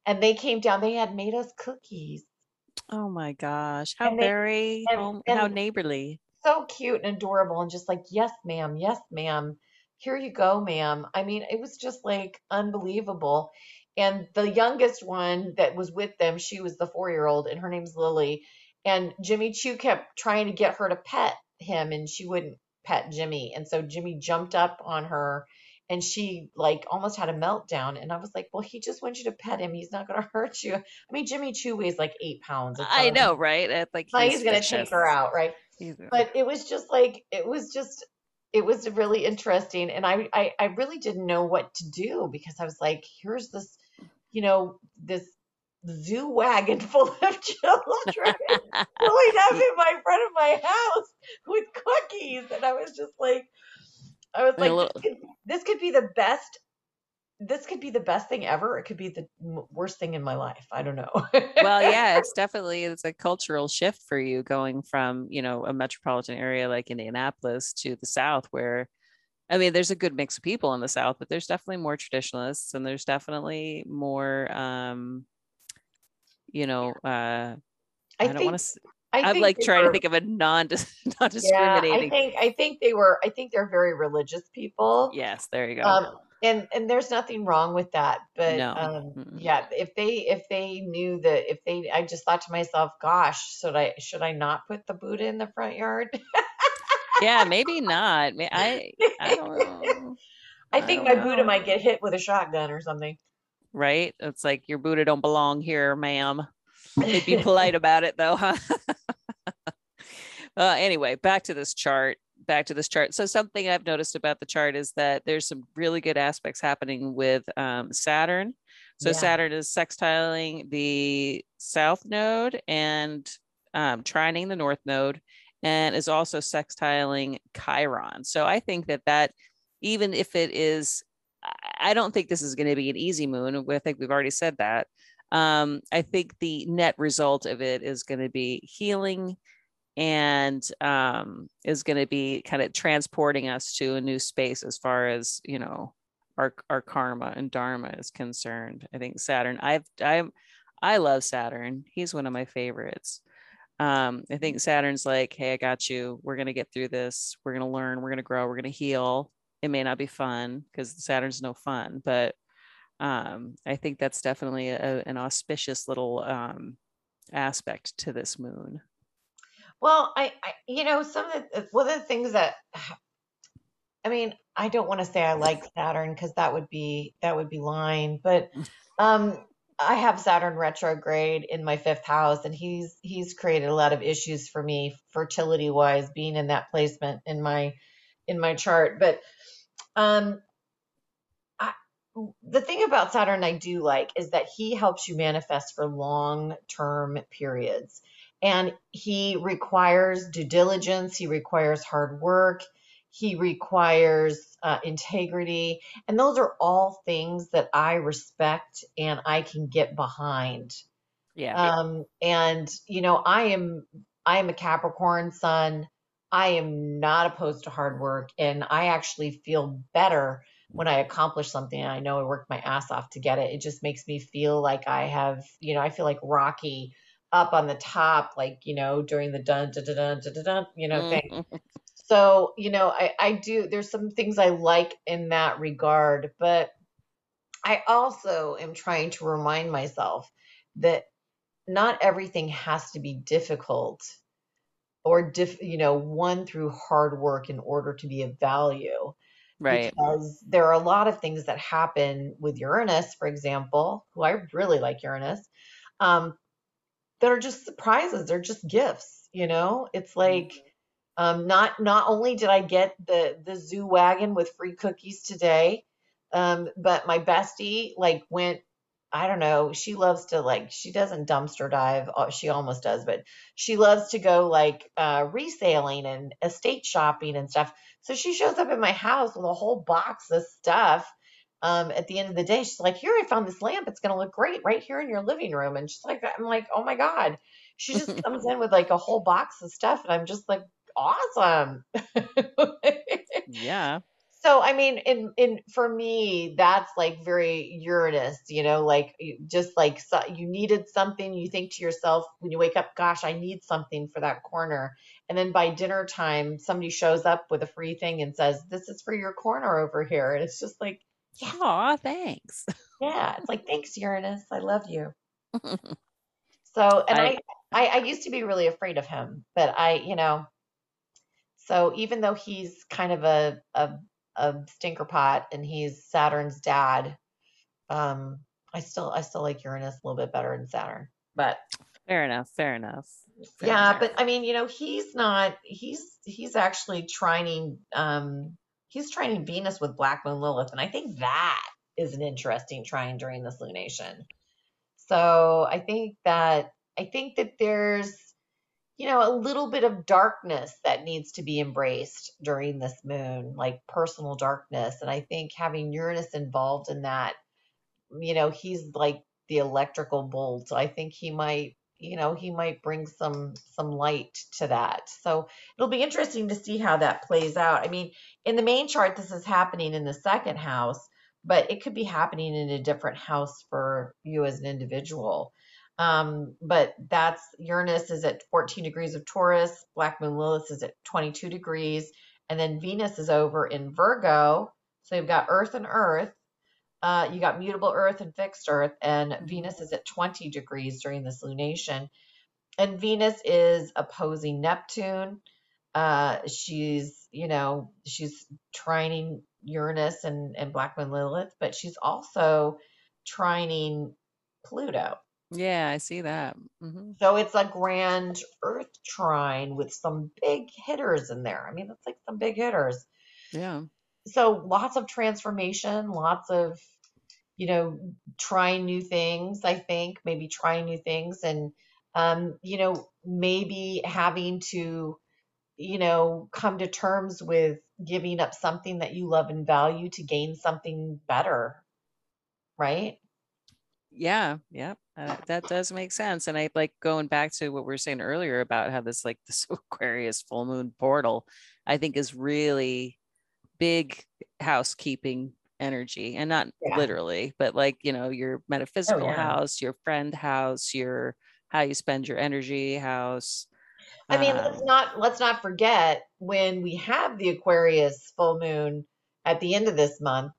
and they came down. They had made us cookies. oh my gosh, how they- very and- home, how neighborly. So cute and adorable, and just like, yes, ma'am, yes, ma'am. Here you go, ma'am. I mean, it was just like unbelievable. And the youngest one that was with them, she was the four year old, and her name's Lily. And Jimmy Choo kept trying to get her to pet him, and she wouldn't pet Jimmy. And so Jimmy jumped up on her, and she like almost had a meltdown. And I was like, well, he just wants you to pet him. He's not going (laughs) to hurt you. I mean, Jimmy Choo weighs like eight pounds. I know, right? It's like Like, he's going to take her out, right? He's- but it was just like it was just it was really interesting and I, I i really didn't know what to do because i was like here's this you know this zoo wagon (laughs) full of children (laughs) pulling up in my front of my house with cookies. And i was just like i was like little- this, could, this could be the best this could be the best thing ever it could be the worst thing in my life i don't know well, yeah, (laughs) it's definitely it's a cultural shift for you going from you know a metropolitan area like Indianapolis to the South, where I mean, there's a good mix of people in the South, but there's definitely more traditionalists and there's definitely more, um, you know, uh, I, i don't want to. I I'm like trying were- to think of a non (laughs) non Yeah, I think I think they were. I think they're very religious people. yes, there you go. Um, and and there's nothing wrong with that. But No. um, yeah, if they if they knew that if they, I just thought to myself, gosh, should I should I not put the Buddha in the front yard? yeah, maybe not. I I don't know. (laughs) I think I my Buddha might get hit with a shotgun or something. Right? It's like your Buddha don't belong here, ma'am. They'd be (laughs) polite about it though, huh? (laughs) uh, anyway, back to this chart. Back to this chart. So something I've noticed about the chart is that there's some really good aspects happening with um, Saturn. So Yeah. Saturn is sextiling the south node and um, trining the north node, and is also sextiling Chiron. So I think that that even if it is, I- don't think this is going to be an easy moon. I think we've already said that. Um, I think the net result of it is going to be healing and um, is going to be kind of transporting us to a new space as far as you know our our karma and dharma is concerned. I think Saturn. I've I'm I love Saturn. He's one of my favorites. Um, I think Saturn's like, hey, I got you. We're gonna get through this. We're gonna learn. We're gonna grow. We're gonna heal. It may not be fun because Saturn's no fun, but um, I think that's definitely a, an auspicious little um, aspect to this moon. Well, I, I, you know, some of the one of the things that, (sighs) I mean, I don't want to say I like Saturn because that would be that would be lying, but um, I have Saturn retrograde in my fifth house, and he's he's created a lot of issues for me fertility wise, being in that placement in my in my chart. But um, I, the thing about Saturn I do like is that he helps you manifest for long term periods. And he requires due diligence, he requires hard work, he requires uh, integrity. And those are all things that I respect and I can get behind. Yeah. Um, and you know, I am I am a Capricorn sun. I am not opposed to hard work, and I actually feel better when I accomplish something. And I know I worked my ass off to get it. It just makes me feel like I have, you know, I feel like Rocky up on the top, like you know, during the dun dun dun dun dun, dun, dun you know thing. Mhm. So, you know, I, I do, there's some things I like in that regard, but I also am trying to remind myself that not everything has to be difficult or diff, you know, won through hard work in order to be of value Right. because there are a lot of things that happen with Uranus, for example, who I really like Uranus, um, that are just surprises. They're just gifts, you know? It's like, um, not not only did I get the the zoo wagon with free cookies today, um, but my bestie like went. I don't know. She loves to like. She doesn't dumpster dive. uh, She almost does, but she loves to go like uh, reselling and estate shopping and stuff. So she shows up at my house with a whole box of stuff. Um, at the end of the day, she's like, "Here, I found this lamp. It's gonna look great right here in your living room." And she's like, "I'm like, oh my god." She just (laughs) comes in with like a whole box of stuff, and I'm just like, awesome. (laughs) yeah. so I mean, in in for me, that's like very Uranus, you know, like just like so, you needed something. You think to yourself when you wake up, "Gosh, I need something for that corner," and then by dinner time, somebody shows up with a free thing and says, "This is for your corner over here," and it's just like, yeah, Aw, thanks. (laughs) yeah, it's like, thanks, Uranus, I love you. (laughs) So, and I I, I, used to be really afraid of him, but I, you know, so even though he's kind of a, a, a stinker pot and he's Saturn's dad, um, I still, I still like Uranus a little bit better than Saturn. But fair enough. Fair enough. Fair yeah, enough. but I mean, you know, he's not, he's, he's actually trining, um, he's trining Venus with Black Moon Lilith. And I think that is an interesting trine during this lunation. So I think that I think that there's you know a little bit of darkness that needs to be embraced during this moon, like personal darkness. And I think having Uranus involved in that, you know, he's like the electrical bolt. So I think he might you know he might bring some some light to that so it'll be interesting to see how that plays out i mean in the main chart this is happening in the second house but it could be happening in a different house for you as an individual. Um, but that's Uranus is at 14 degrees of Taurus, Black Moon Lilith is at 22 degrees, and then Venus is over in Virgo. So you've got Earth and Earth. Uh, you got mutable Earth and fixed Earth, and Venus is at 20 degrees during this lunation. And Venus is opposing Neptune. Uh, she's, you know, she's trining Uranus and, and Black Moon Lilith, but she's also trining Pluto. Yeah, I see that. Mm-hmm. So it's a grand Earth trine with some big hitters in there. I mean, it's like some big hitters. Yeah. So lots of transformation, lots of, you know, trying new things, I think, maybe trying new things and, um, you know, maybe having to, you know, come to terms with giving up something that you love and value to gain something better. Right. Yeah. Yeah. Uh, that does make sense. And I like going back to what we were saying earlier about how this, like, (laughs) this Aquarius full moon portal, I think is really big housekeeping energy and not yeah. literally, but like, you know, your oh, metaphysical oh, yeah. house, your friend house, your how you spend your energy house. I mean, um, let's not let's not forget when we have the Aquarius full moon at the end of this month,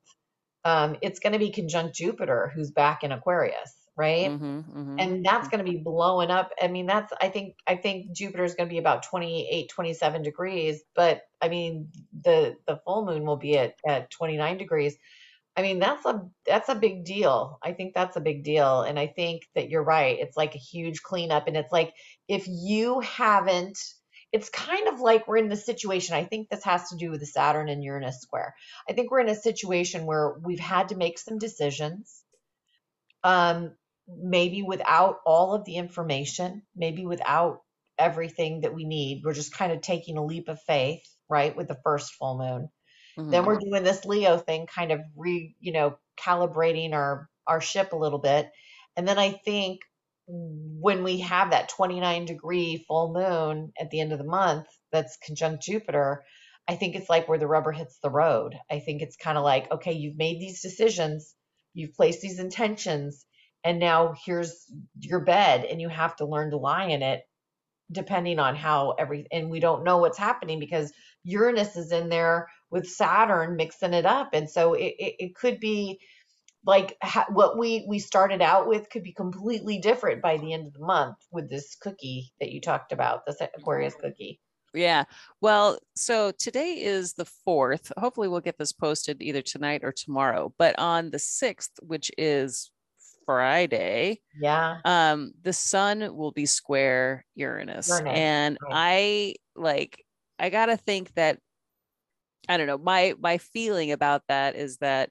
um, it's going to be conjunct Jupiter, who's back in Aquarius right? Mm-hmm, mm-hmm, and that's mm-hmm. going to be blowing up. I mean that's i think i think jupiter is going to be about 28 27 degrees but i mean the the full moon will be at at 29 degrees. I mean that's a that's a big deal. I think that's a big deal and i think that you're right. It's like a huge cleanup and it's like if you haven't it's kind of like we're in the situation i think this has to do with the saturn and uranus square. I think we're in a situation where we've had to make some decisions um, maybe without all of the information, maybe without everything that we need. We're just kind of taking a leap of faith, right, with the first full moon. Mm-hmm. Then we're doing this Leo thing, kind of re, you know, calibrating our our ship a little bit. And then I think when we have that 29 degree full moon at the end of the month that's conjunct Jupiter, I think it's like where the rubber hits the road. I think it's kind of like, okay, you've made these decisions, you've placed these intentions, and now here's your bed and you have to learn to lie in it depending on how every and we don't know what's happening because uranus is in there with saturn mixing it up and so it, it, it could be like ha, what we we started out with could be completely different by the end of the month with this cookie that you talked about this aquarius mm-hmm. cookie yeah. Well, so today is the 4th. Hopefully, we'll get this posted either tonight or tomorrow. But on the 6th, which is Friday, yeah, um, the sun will be square Uranus, Uranus. and right. I like. I gotta think that I don't know. My my feeling about that is that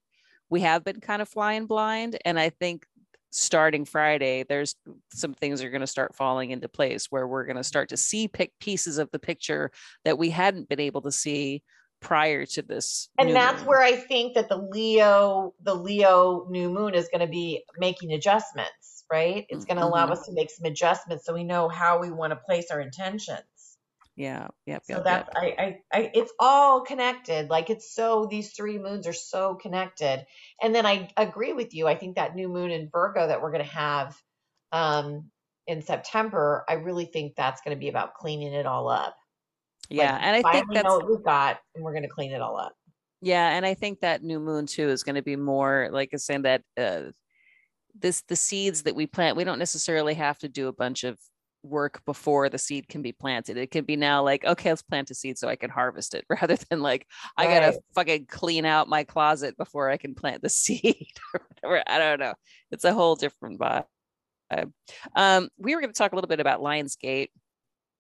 we have been kind of flying blind, and I think starting Friday, there's some things are going to start falling into place where we're going to start to see pick pieces of the picture that we hadn't been able to see prior to this and that's moon. where i think that the leo the leo new moon is going to be making adjustments right it's going to mm-hmm. allow us to make some adjustments so we know how we want to place our intentions yeah yeah so yep, that's yep. I, I i it's all connected like it's so these three moons are so connected and then i agree with you i think that new moon in virgo that we're going to have um in september i really think that's going to be about cleaning it all up yeah, like, and I think that's what we've got, and we're going to clean it all up. Yeah, and I think that new moon too is going to be more like I saying that uh, this the seeds that we plant. We don't necessarily have to do a bunch of work before the seed can be planted. It can be now like, okay, let's plant a seed so I can harvest it, (laughs) rather than like I gotta fucking clean out my closet before I can plant the (laughs) seed or whatever. I don't know. It's a whole different vibe. Um, we were going to talk a little bit about Lionsgate.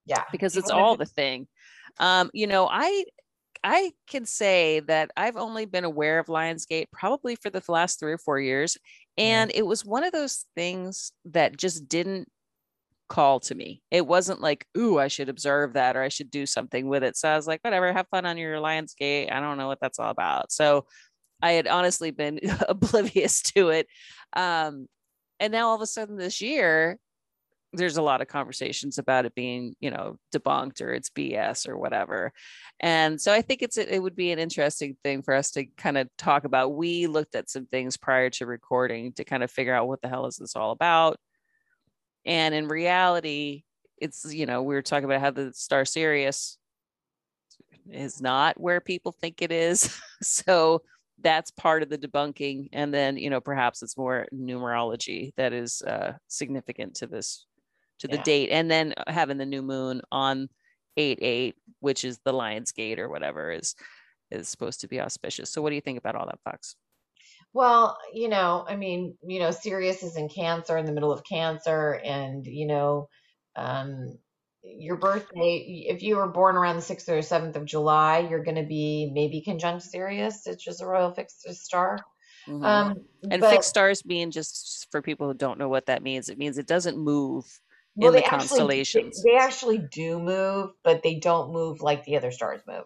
Yeah. Because it's all the thing. Um, you know, I I can say that I've only been aware of Lionsgate probably for the last three or four years. And it was one of those things that just didn't call to me. It wasn't like, ooh, I should observe that or I should do something with it. So I was like, whatever, have fun on your Lionsgate. I don't know what that's all about. So I had honestly been (laughs) oblivious to it. Um, and now all of a sudden this year, there's a lot of conversations about it being you know debunked or it's bs or whatever. And so i think it's it would be an interesting thing for us to kind of talk about. We looked at some things prior to recording to kind of figure out what the hell is this all about. And in reality it's you know we were talking about how the star sirius is not where people think it is. (laughs) So that's part of the debunking. And then you know perhaps it's more numerology that is uh, significant to this to the yeah. date and then having the new moon on 8 8 which is the lions gate or whatever is is supposed to be auspicious. So what do you think about all that, Fox? Well, you know, I mean, you know, Sirius is in Cancer, in the middle of Cancer, and you know, um, your birthday, if you were born around the 6th or 7th of July, you're going to be maybe conjunct Sirius, which is a royal fixed star. Mhm. Um, and but fixed stars mean just for people who don't know what that means, it means it doesn't move well, in the they actually constellations. they actually do move, but they don't move like the other stars move.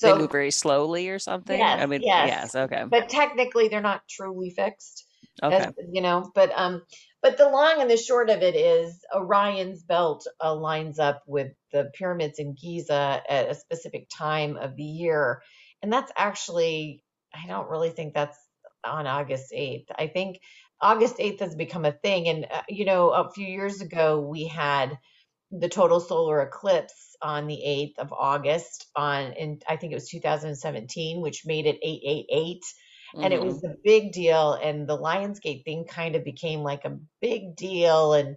They move very slowly or something. I mean, yes, yes, okay. but technically they're not truly fixed. as Okay. you know but um but the long and the short of it is orion's belt uh, lines up with the pyramids in giza at a specific time of the year and that's actually i don't really think that's on august 8th i think august 8th has become a thing and uh, you know a few years ago we had the total solar eclipse on the 8th of august on in i think it was 2017 which made it 888 and it was a big deal and the lionsgate thing kind of became like a big deal and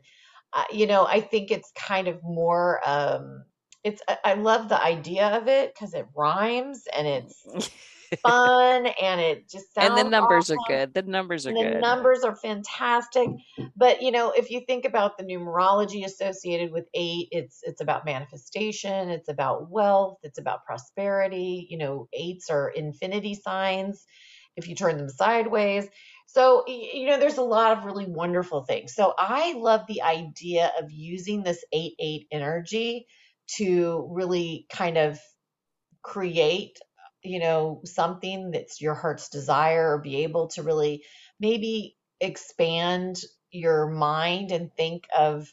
uh, you know i think it's kind of more um it's i I love the idea of it because it rhymes and it's (laughs) fun and it just sounds. and the numbers are good. The numbers are the good. numbers are fantastic but you know if you think about the numerology associated with eight it's it's about manifestation it's about wealth it's about prosperity you know eights are infinity signs if you turn them sideways so you know there's a lot of really wonderful things so i love the idea of using this 8 8 energy to really kind of create you know something that's your heart's desire or be able to really maybe expand your mind and think of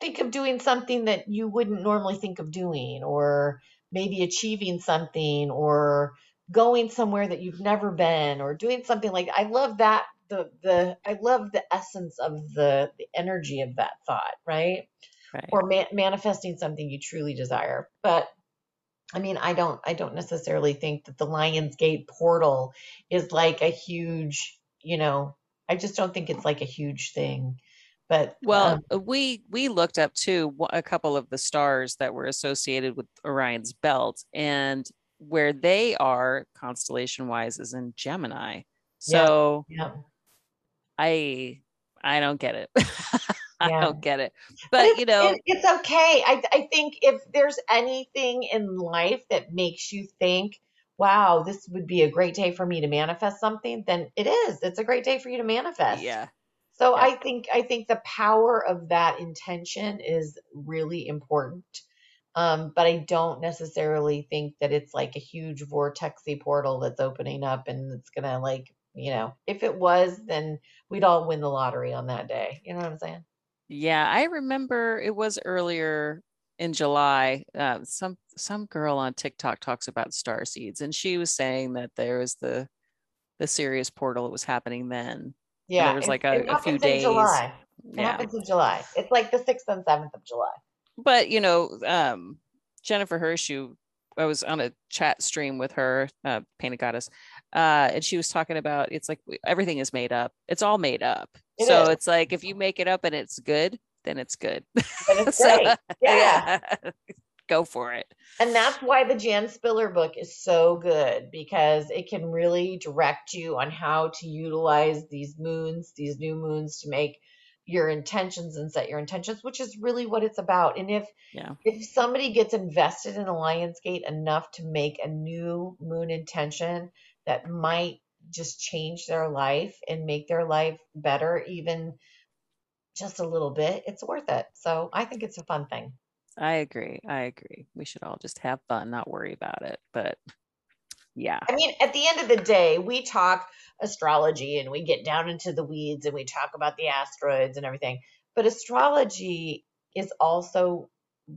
think of doing something that you wouldn't normally think of doing or maybe achieving something or going somewhere that you've never been or doing something like I love that the the I love the essence of the the energy of that thought right Right. or ma- manifesting something you truly desire but I mean, I don't I don't necessarily think that the Lionsgate portal is like a huge, you know, I just don't think it's like a huge thing. But Well, um, uh, we we looked up too a couple of the stars that were associated with Orion's belt, and where they are constellation wise is in Gemini. yeah, So yeah, I I don't get it. (laughs) (laughs) I yeah. don't get it. But But you know, it, it's okay. I I think if there's anything in life that makes you think, wow, this would be a great day for me to manifest something, then it is. It's a great day for you to manifest. yeah, So yeah, I think I think the power of that intention is really important. Um, but I don't necessarily think that it's like a huge vortexy portal that's opening up and it's gonna like, you know, if it was, then we'd all win the lottery on that day. You know what I'm saying? Yeah. I remember it was earlier in July. Uh, some some girl on TikTok talks about star seeds, and she was saying that there was the the Sirius portal that was happening then, and there Yeah, was it, like a, a few happens in days. July. It Yeah. happens in July. It's like the sixth and seventh of July. but you know, um, Jennifer Hirsch, who I was on a chat stream with her, uh, Painted Goddess, uh, and she was talking about it's like everything is made up. It's all made up. It So is. it's like if you make it up and it's good, then it's good. Then it's (laughs) so great. Yeah. yeah, (laughs) go for it. And that's why the Jan Spiller book is so good because it can really direct you on how to utilize these moons, these new moons to make your intentions and set your intentions, which is really what it's about. And if Yeah. if somebody gets invested in a Lionsgate enough to make a new moon intention that might just change their life and make their life better even just a little bit, it's worth it. So I think it's a fun thing. I agree. I agree. We should all just have fun, not worry about it. But yeah. I mean, at the end of the day, we talk astrology and we get down into the weeds and we talk about the asteroids and everything. But astrology is also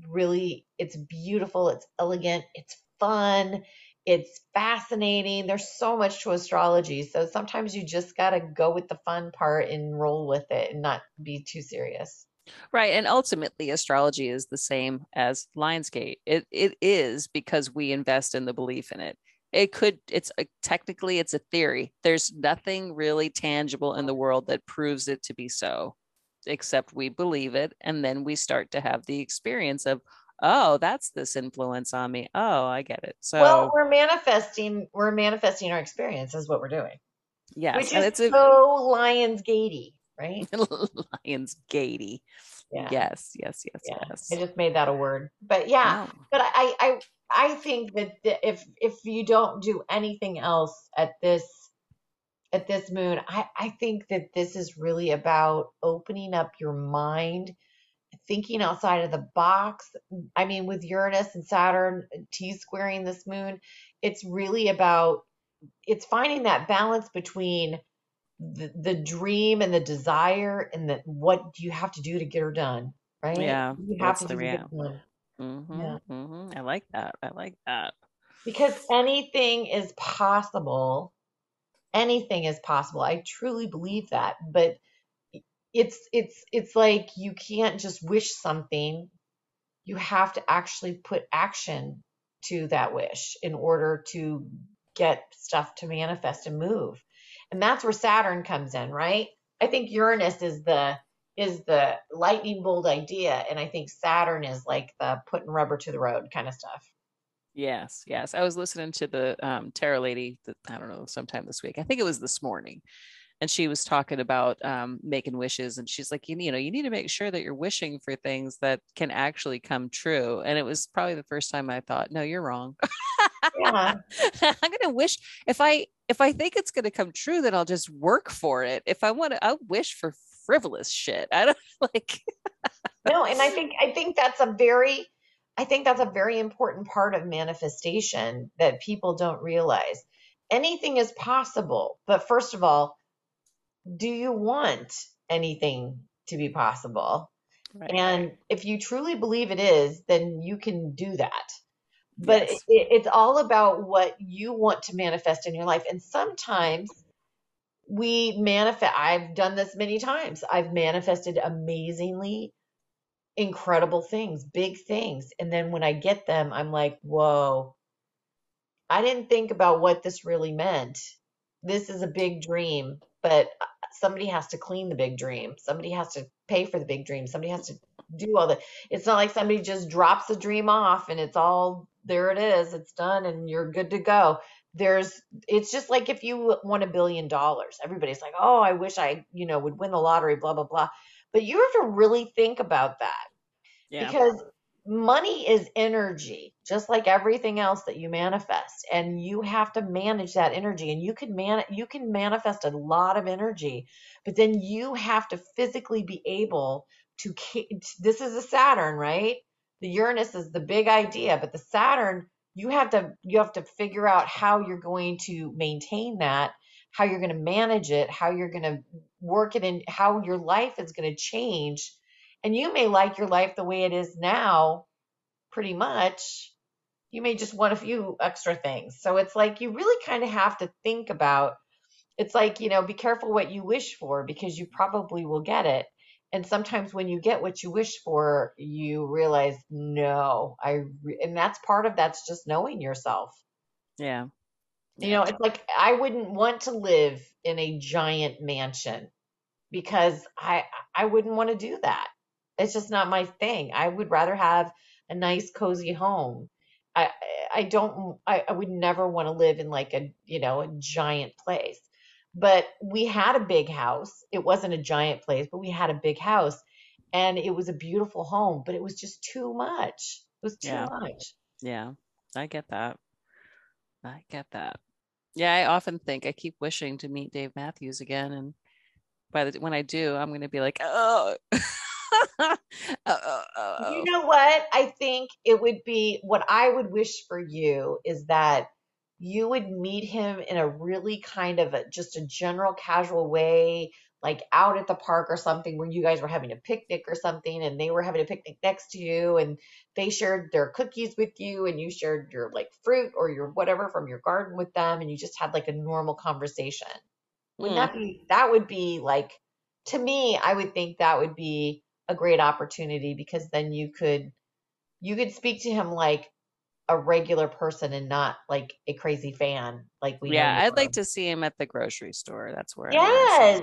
really it's beautiful, it's elegant, it's fun, it's fascinating. There's so much to astrology. So sometimes you just got to go with the fun part and roll with it and not be too serious. Right. And ultimately astrology is the same as Lionsgate. It it is because we invest in the belief in it. It could it's a, technically it's a theory. There's nothing really tangible in the world that proves it to be so except we believe it and then we start to have the experience of oh, that's this influence on me. Oh, I get it. So Well, we're manifesting, we're manifesting our experience is what we're doing, yes, which and is it's a so Lions Gatey, right? (laughs) Lions Gatey. Yeah. Yes, yes, yes, Yeah. yes. I just made that a word. But yeah, No. but I, I, I think that the- if if you don't do anything else at this at this moon, I, I think that this is really about opening up your mind, thinking outside of the box. I mean, with Uranus and Saturn T squaring this moon, it's really about it's finding that balance between the, the dream and the desire and the what do you have to do to get her done, right? Yeah, You have to the do to get rea- it done. hmm Yeah. hmm I like that. I like that. because anything is possible anything is possible i truly believe that but it's it's it's like you can't just wish something you have to actually put action to that wish in order to get stuff to manifest and move and that's where saturn comes in right i think uranus is the is the lightning bolt idea and i think saturn is like the putting rubber to the road kind of stuff Yes, yes. I was listening to the um, Tarot lady. I don't know, sometime this week. I think it was this morning, and she was talking about um, making wishes. And she's like, you, you know, you need to make sure that you're wishing for things that can actually come true. And it was probably the first time I thought, no, you're wrong. yeah (laughs) I'm gonna wish if I if I think it's gonna come true, then I'll just work for it. If I want to, I wish for frivolous shit. I don't (laughs) like. no and i think i think that's a very i think that's a very important part of manifestation that people don't realize anything is possible but first of all do you want anything to be possible? Right. and if you truly believe it is then you can do that. But Yes. it, it's all about what you want to manifest in your life. And sometimes we manifest i've done this many times. I've manifested amazingly incredible things big things. And then when i get them i'm like whoa. I didn't think about what this really meant. This is a big dream but uh, somebody has to clean the big dream. Somebody has to pay for the big dream. Somebody has to do all the it's not like somebody just drops the dream off and it's all there it is it's done and you're good to go. There's it's just like if you won a billion dollars everybody's like oh i wish i you know would win the lottery blah blah blah. But you have to really think about that Yeah. because money is energy just like everything else that you manifest and you have to manage that energy and you can man you can manifest a lot of energy but then you have to physically be able to this is a saturn right? The uranus is the big idea but the saturn you have to you have to figure out how you're going to maintain that how you're going to manage it how you're going to work it in how your life is going to change and you may like your life the way it is now pretty much you may just want a few extra things so it's like you really kind of have to think about it's like you know be careful what you wish for because you probably will get it and sometimes when you get what you wish for you realize no i re-, and that's part of that's just knowing yourself Yeah. you know, it's like I wouldn't want to live in a giant mansion because I I wouldn't want to do that. It's just not my thing. I would rather have a nice cozy home. I I don't I, I would never want to live in like a, you know, a giant place. But we had a big house. It wasn't a giant place, but we had a big house and it was a beautiful home, but it was just too much. It was too Yeah. much. Yeah. I get that. I get that. Yeah, I often think I keep wishing to meet Dave Matthews again, and by the when I do, I'm going to be like, oh, (laughs) You know what? I think it would be what I would wish for you is that you would meet him in a really kind of a, just a general casual way, like out at the park or something where you guys were having a picnic or something and they were having a picnic next to you and they shared their cookies with you and you shared your like fruit or your whatever from your garden with them and you just had like a normal conversation. Wouldn't Mm. that be that would be like to me, I would think that would be a great opportunity because then you could you could speak to him like a regular person and not like a crazy fan like we yeah, I'd like to see him at the grocery store. That's where Yes.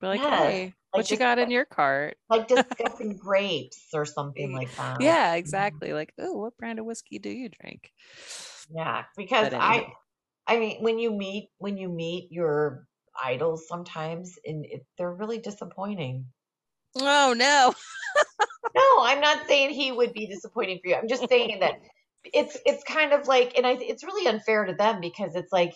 Be like, Yes. hey, Like what you got in your cart? (laughs) Like discussing grapes or something like (laughs) that. Yeah, mm-hmm. exactly. Like, oh, what brand of whiskey do you drink? Yeah, because I, I mean, when you meet when you meet your idols, sometimes and it, they're really disappointing. Oh no. (laughs) no, I'm not saying he would be disappointing for you. I'm just saying that it's it's kind of like, and I it's really unfair to them because it's like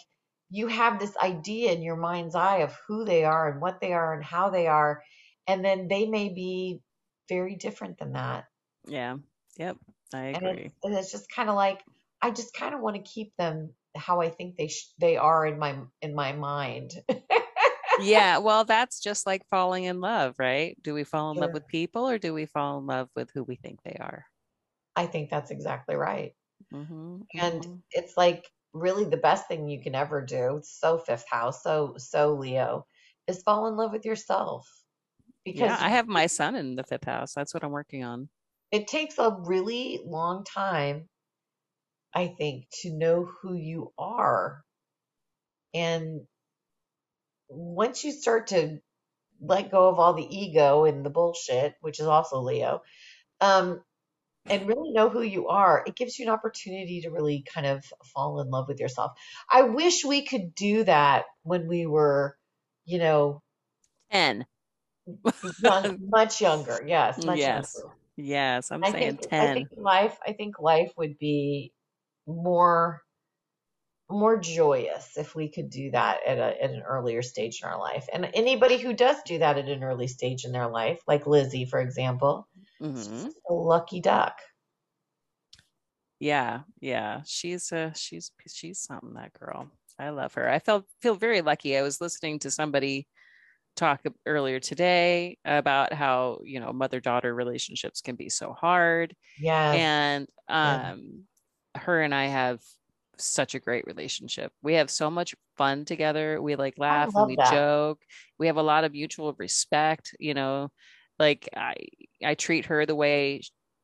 you have this idea in your mind's eye of who they are and what they are and how they are, and then they may be very different than that. Yeah. Yep. I agree. And it's, and it's just kind of like I just kind of want to keep them how I think they sh- they are in my in my mind. (laughs) yeah, well, that's just like falling in love, right? Do we fall in sure. love with people or do we fall in love with who we think they are? I think that's exactly right. Mm-hmm, and mm-hmm. it's like really the best thing you can ever do. It's so fifth house, so so Leo, is fall in love with yourself. Because yeah, I have my sun in the fifth house. That's what I'm working on. It takes a really long time, I think, to know who you are. And once you start to let go of all the ego and the bullshit, which is also Leo, um, and really know who you are, it gives you an opportunity to really kind of fall in love with yourself. I wish we could do that when we were, you know, 10. young, much younger. Yes. (laughs) Much yes. Younger. Yes. I'm I saying think, 10. I think life, I think life would be more more joyous if we could do that at, a, at an earlier stage in our life. And anybody who does do that at an early stage in their life, like Lizzie, for example, mm-hmm. a lucky duck. Yeah, yeah, she's a she's she's something that girl. I love her. I felt feel very lucky. I was listening to somebody talk earlier today about how you know mother daughter relationships can be so hard. Yeah, and um, yeah. her and I have such a great relationship. We have so much fun together. We like laugh and we that. joke. We have a lot of mutual respect, you know. Like I I treat her the way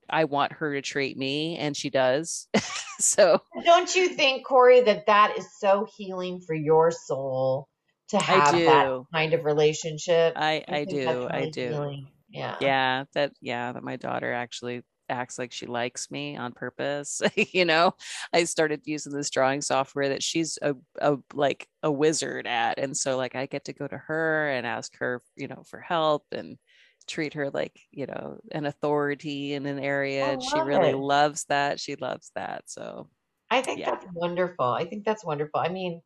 I want her to treat me and she does. (laughs) so Don't you think Corey that that is so healing for your soul to have that kind of relationship? I I, I do. Really I do. Healing. Yeah. Yeah, that yeah, that my daughter actually acts like she likes me on purpose (laughs) you know i started using this drawing software that she's a, a like a wizard at and so like i get to go to her and ask her you know for help and treat her like you know an authority in an area and she really it. loves that she loves that so i think yeah. that's wonderful i think that's wonderful i mean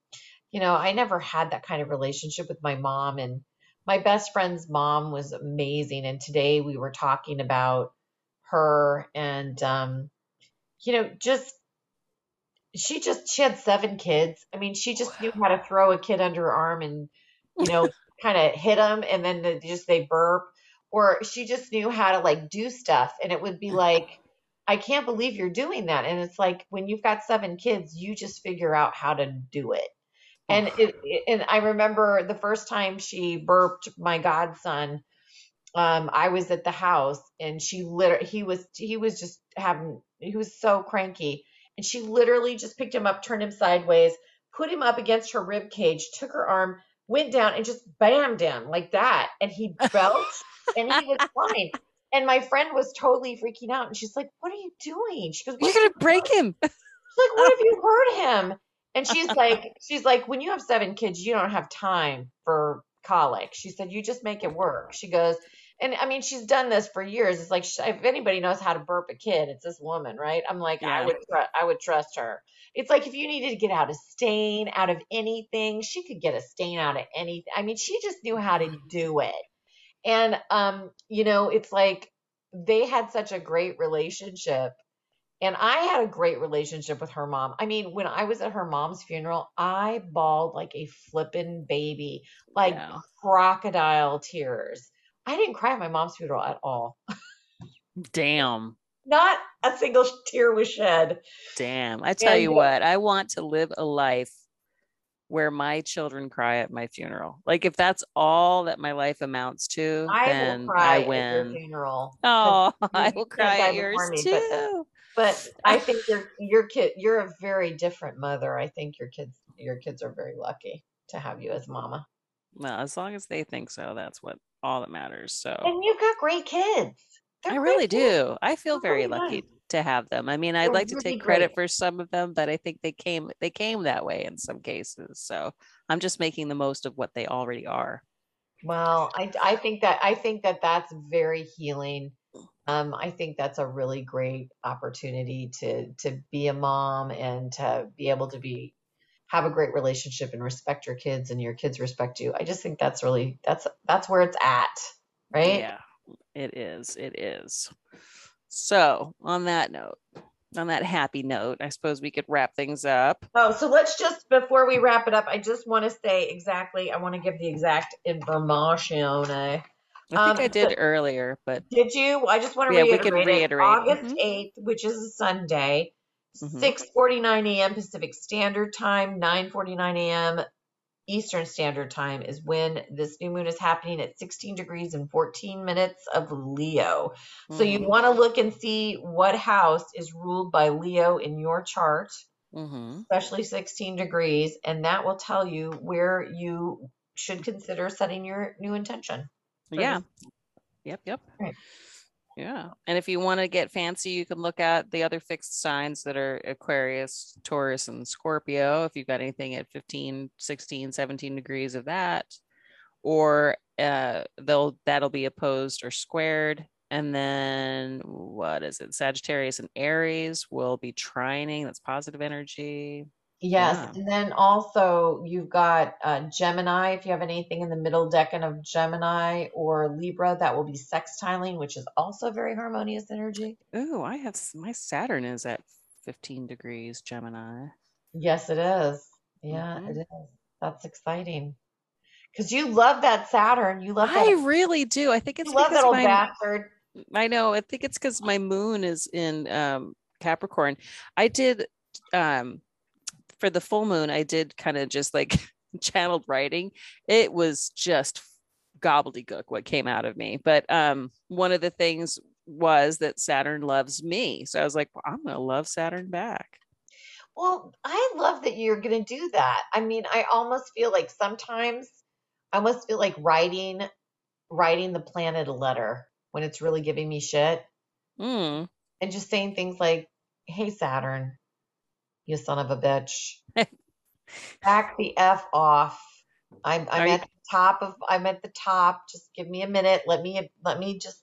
you know i never had that kind of relationship with my mom and my best friend's mom was amazing and today we were talking about her and um you know just she just she had seven kids. I mean she just knew how to throw a kid under her arm and you know (laughs) kind of hit them and then they just they burp. Or she just knew how to like do stuff and it would be like i can't believe you're doing that. And it's like when you've got seven kids you just figure out how to do it. And it, and i remember the first time she burped my godson um, I was at the house and she literally, he was, he was just having, he was so cranky. And she literally just picked him up, turned him sideways, put him up against her rib cage, took her arm, went down and just bammed him like that. And he (laughs) belched and he was fine. And my friend was totally freaking out. And she's like, What are you doing? She goes, You're going to break him. (laughs) She's like, What have you hurt him? And she's like, She's like, When you have seven kids, you don't have time for colic. She said, You just make it work. She goes, and I mean, she's done this for years. It's like if anybody knows how to burp a kid, it's this woman, right? I'm like, yeah. I would, I would trust her. It's like if you needed to get out a stain out of anything, she could get a stain out of anything. I mean, she just knew how to do it. And um, you know, it's like they had such a great relationship. And I had a great relationship with her mom. I mean, when I was at her mom's funeral, I bawled like a flippin' baby, like yeah. crocodile tears I didn't cry at my mom's funeral at all. Damn. Not a single tear was shed. Damn. I tell and, you what, I want to live a life where my children cry at my funeral. Like if that's all that my life amounts to, I then I win. funeral. (laughs) Oh, I will cry at yours me, too. But, but I (laughs) think your your kid you're a very different mother. I think your kids your kids are very lucky to have you as mama. Well, as long as they think so, that's what all that matters. So And you've got great kids. They're I really kids. do. I feel They're very lucky nice. to have them. I mean, I'd They're like to really take credit great. for some of them, but I think they came they came that way in some cases. So I'm just making the most of what they already are. Well, I I think that I think that that's very healing. Um, I think that's a really great opportunity to to be a mom and to be able to be have a great relationship and respect your kids and your kids respect you. I just think that's really that's that's where it's at, right? Yeah, it is. It is. So on that note, on that happy note, I suppose we could wrap things up. Oh, so let's just before we wrap it up, I just want to say exactly. I want to give the exact information. I think Um, I did so- earlier, but Did you? I just want to Yeah, we reiterate, can it. reiterate. August Mhm. 8th, which is a Sunday, Mhm. 6:49 a.m. Pacific Standard Time, 9:49 a.m. Eastern Standard Time is when this new moon is happening at 16 degrees and 14 minutes of Leo. So you Mhm. want to look and see what house is ruled by Leo in your chart, mm-hmm. especially 16 degrees, and that will tell you where you should consider setting your new intention. yeah. this Yep. Yep. Right. Yeah. And if you want to get fancy, you can look at the other fixed signs that are Aquarius, Taurus, and Scorpio. If you've got anything at 15, 16, 17 degrees of that, or uh, they'll that'll be opposed or squared. And then what is it? Sagittarius and Aries will be trining. That's positive energy. Yes, Yeah. and then also you've got uh, Gemini. If you have anything in the middle decan of Gemini or Libra, that will be sextiling, which is also very harmonious energy. Ooh, I have s- my Saturn is at 15 degrees Gemini. Yes, it is. Yeah, Mhm. it is. That's exciting. Because you love that Saturn. You love that. I really do. I think it's you love because that old my bastard. I know. I think it's because my moon is in um, Capricorn. I did um, for the full moon. I did kind of just like (laughs) channeled writing. It was just gobbledygook what came out of me. But um, one of the things was that Saturn loves me, so I was like, well, I'm gonna love Saturn back. Well, I love that you're going to do that. I mean, I almost feel like sometimes I almost feel like writing writing the planet a letter when it's really giving me shit. Mm. and just saying things like, "Hey Saturn, you son of a bitch, (laughs) back the f off. I'm I'm Are you- at the top of I'm at the top. Just give me a minute. Let me let me just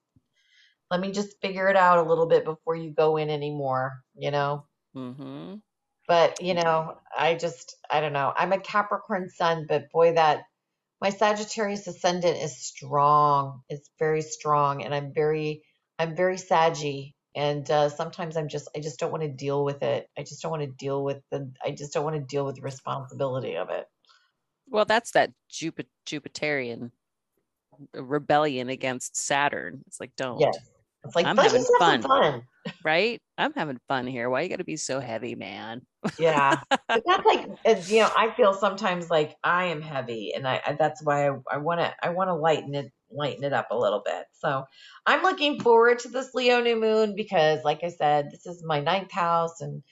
let me just figure it out a little bit before you go in anymore. You know." Mm-hmm. But you know, I just I don't know. I'm a Capricorn sun, but boy, that my Sagittarius ascendant is strong. It's very strong, and I'm very I'm very saggy. And uh, sometimes I'm just I just don't want to deal with it. I just don't want to deal with the I just don't want to deal with the responsibility of it. Well, that's that Jupiter Jupiterian rebellion against Saturn. It's like, don't. Yes. It's like I'm having some fun. right? I'm having fun here. Why you got to be so heavy, man? Yeah. (laughs) But that's like you know, I feel sometimes like I am heavy and I, I that's why I, I want to I want to lighten it lighten it up a little bit. So, I'm looking forward to this Leo new moon because like I said, this is my ninth house and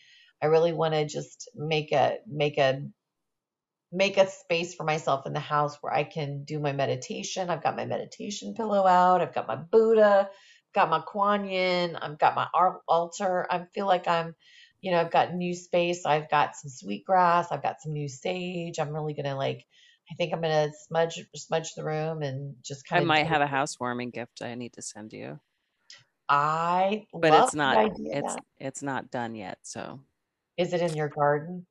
I really want to just make a make a make a space for myself in the house where I can do my meditation. I've got my meditation pillow out. I've got my Buddha, got my Kuan Yin, I've got my altar. I feel like I'm you know, I've got new space. I've got some sweetgrass. I've got some new sage. I'm really gonna like. I think I'm gonna smudge smudge the room and just I kind of. I might have a housewarming gift I need to send you, I but it's not. It's it's not done yet. So, Is it in your garden?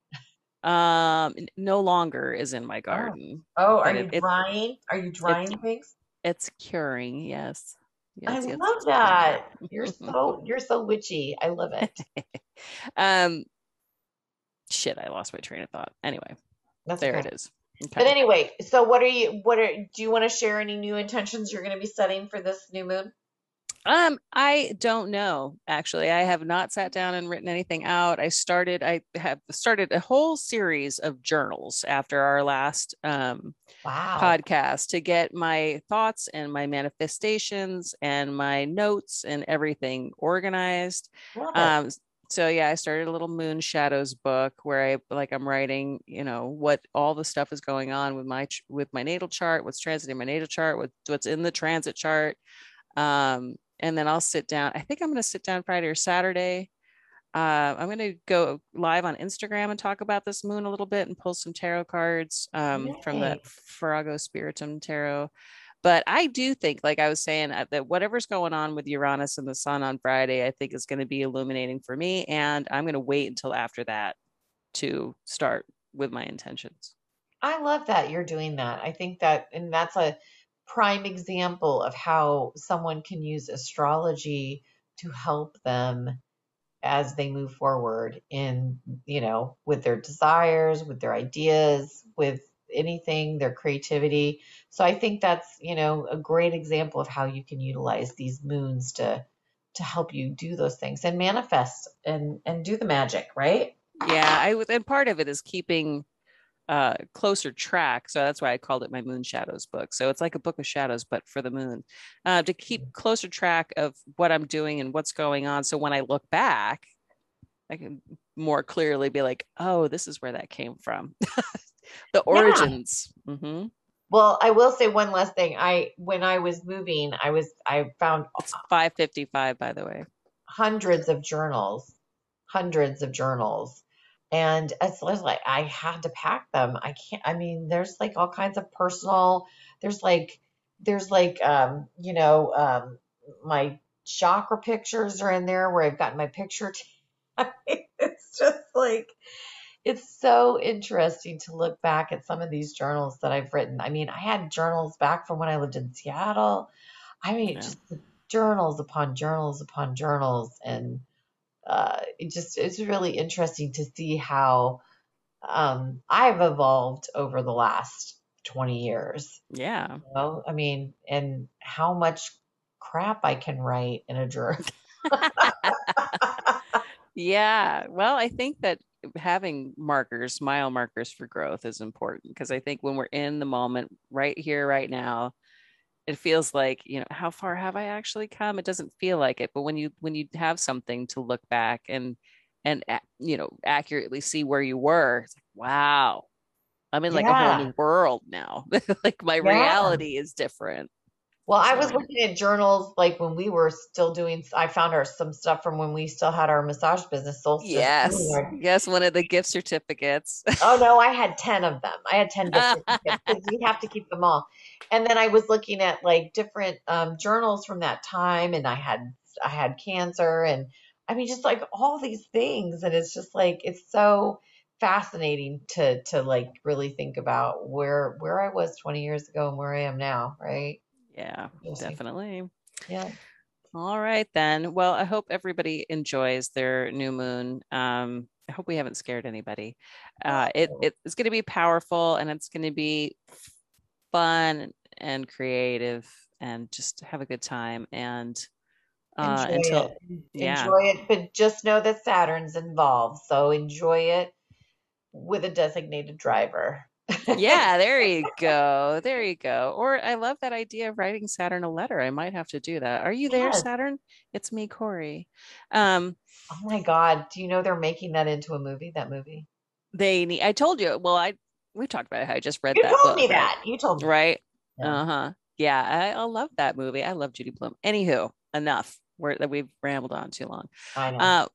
um, no longer is in my garden. Oh, are you it- it- drying? Are you drying things? It's curing. Yes. I Yes, yes, love that. You're so you're so witchy. I love it. (laughs) um, shit, I lost my train of thought. Anyway, That's there okay. it is. But anyway, so what are you? What are? Do you want to share any new intentions you're going to be setting for this new moon? Um, I don't know. Actually, I have not sat down and written anything out. I started, I have started a whole series of journals after our last um, Wow. podcast to get my thoughts and my manifestations and my notes and everything organized. Um, so yeah, I started a little moon shadows book where I like I'm writing, you know, what all the stuff is going on with my with my natal chart, what's transiting my natal chart, what, what's in the transit chart. Um, and then I'll sit down. I think I'm going to sit down Friday or Saturday. Uh, I'm going to go live on Instagram and talk about this moon a little bit and pull some tarot cards um, from the Farrago Spiritum Tarot but I do think, like I was saying, uh, that whatever's going on with Uranus and the Sun on Friday, I think is going to be illuminating for me, and I'm going to wait until after that to start with my intentions. I love that you're doing that. I think that, and that's a prime example of how someone can use astrology to help them as they move forward in, you know, with their desires, with their ideas, with anything, their creativity. So I think that's, you know, a great example of how you can utilize these moons to to help you do those things and manifest and and do the magic, right? Yeah, I and part of it is keeping uh closer track so that's why i called it my moon shadows book so it's like a book of shadows but for the moon uh, to keep mm-hmm. closer track of what i'm doing and what's going on so when i look back i can more clearly be like oh this is where that came from (laughs) the origins. Yeah. Mm-hmm. Well, I will say one last thing. I when I was moving, I was I found it's five fifty five, by the way. Hundreds of journals, hundreds of journals, and it's like I had to pack them. I can't. I mean, there's like all kinds of personal. There's like there's like um you know um my chakra pictures are in there where I've gotten my picture. (laughs) T- it's just like it's so interesting to look back at some of these journals that I've written. I mean, I had journals back from when I lived in Seattle. I mean, yeah. just journals upon journals upon journals, and uh, it just it's really interesting to see how um, I've evolved over the last 20 years. Yeah. You know? I mean, and how much crap I can write in a journal. (laughs) yeah. Well, I think that having markers, mile markers for growth is important because I think when we're in the moment right here, right now, it feels like, you know, how far have I actually come? It doesn't feel like it. But when you when you have something to look back and and you know accurately see where you were, it's like, wow, I'm in like yeah. a whole new world now. (laughs) like my yeah. reality is different. Well, I was looking at journals like when we were still doing. I found our some stuff from when we still had our massage business. Solstice yes, yes, one of the gift certificates. oh no, I had ten of them. I had ten gift (laughs) certificates because we have to keep them all. And then I was looking at like different um, journals from that time, and I had I had cancer, and I mean just like all these things, and it's just like it's so fascinating to to like really think about where where I was 20 years ago and where I am now, right? Yeah, definitely. Yeah. All right then. Well, I hope everybody enjoys their new moon. Um, I hope we haven't scared anybody. Uh, it, it's going to be powerful and it's going to be fun and creative and just have a good time. And uh, enjoy until it. yeah, enjoy it, but just know that Saturn's involved, so enjoy it with a designated driver yeah, there (laughs) you go. There you go. Or I love that idea of writing Saturn a letter. I might have to do that. Are you there, yes. Saturn? It's me, Corey. Um, oh my God. Do you know they're making that into a movie? That movie? They need, I told you. Well, I, we talked about it. I just read you that. You told book, me that. You told me. Right. Yeah. Uh huh. Yeah. I, I love that movie. I love Judy Blume. Anywho, enough. We're, that we've rambled on too long. I know. Uh,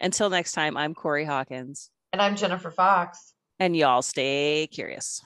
until next time, I'm Corey Hawkins. And I'm Jennifer Fox and y'all stay curious.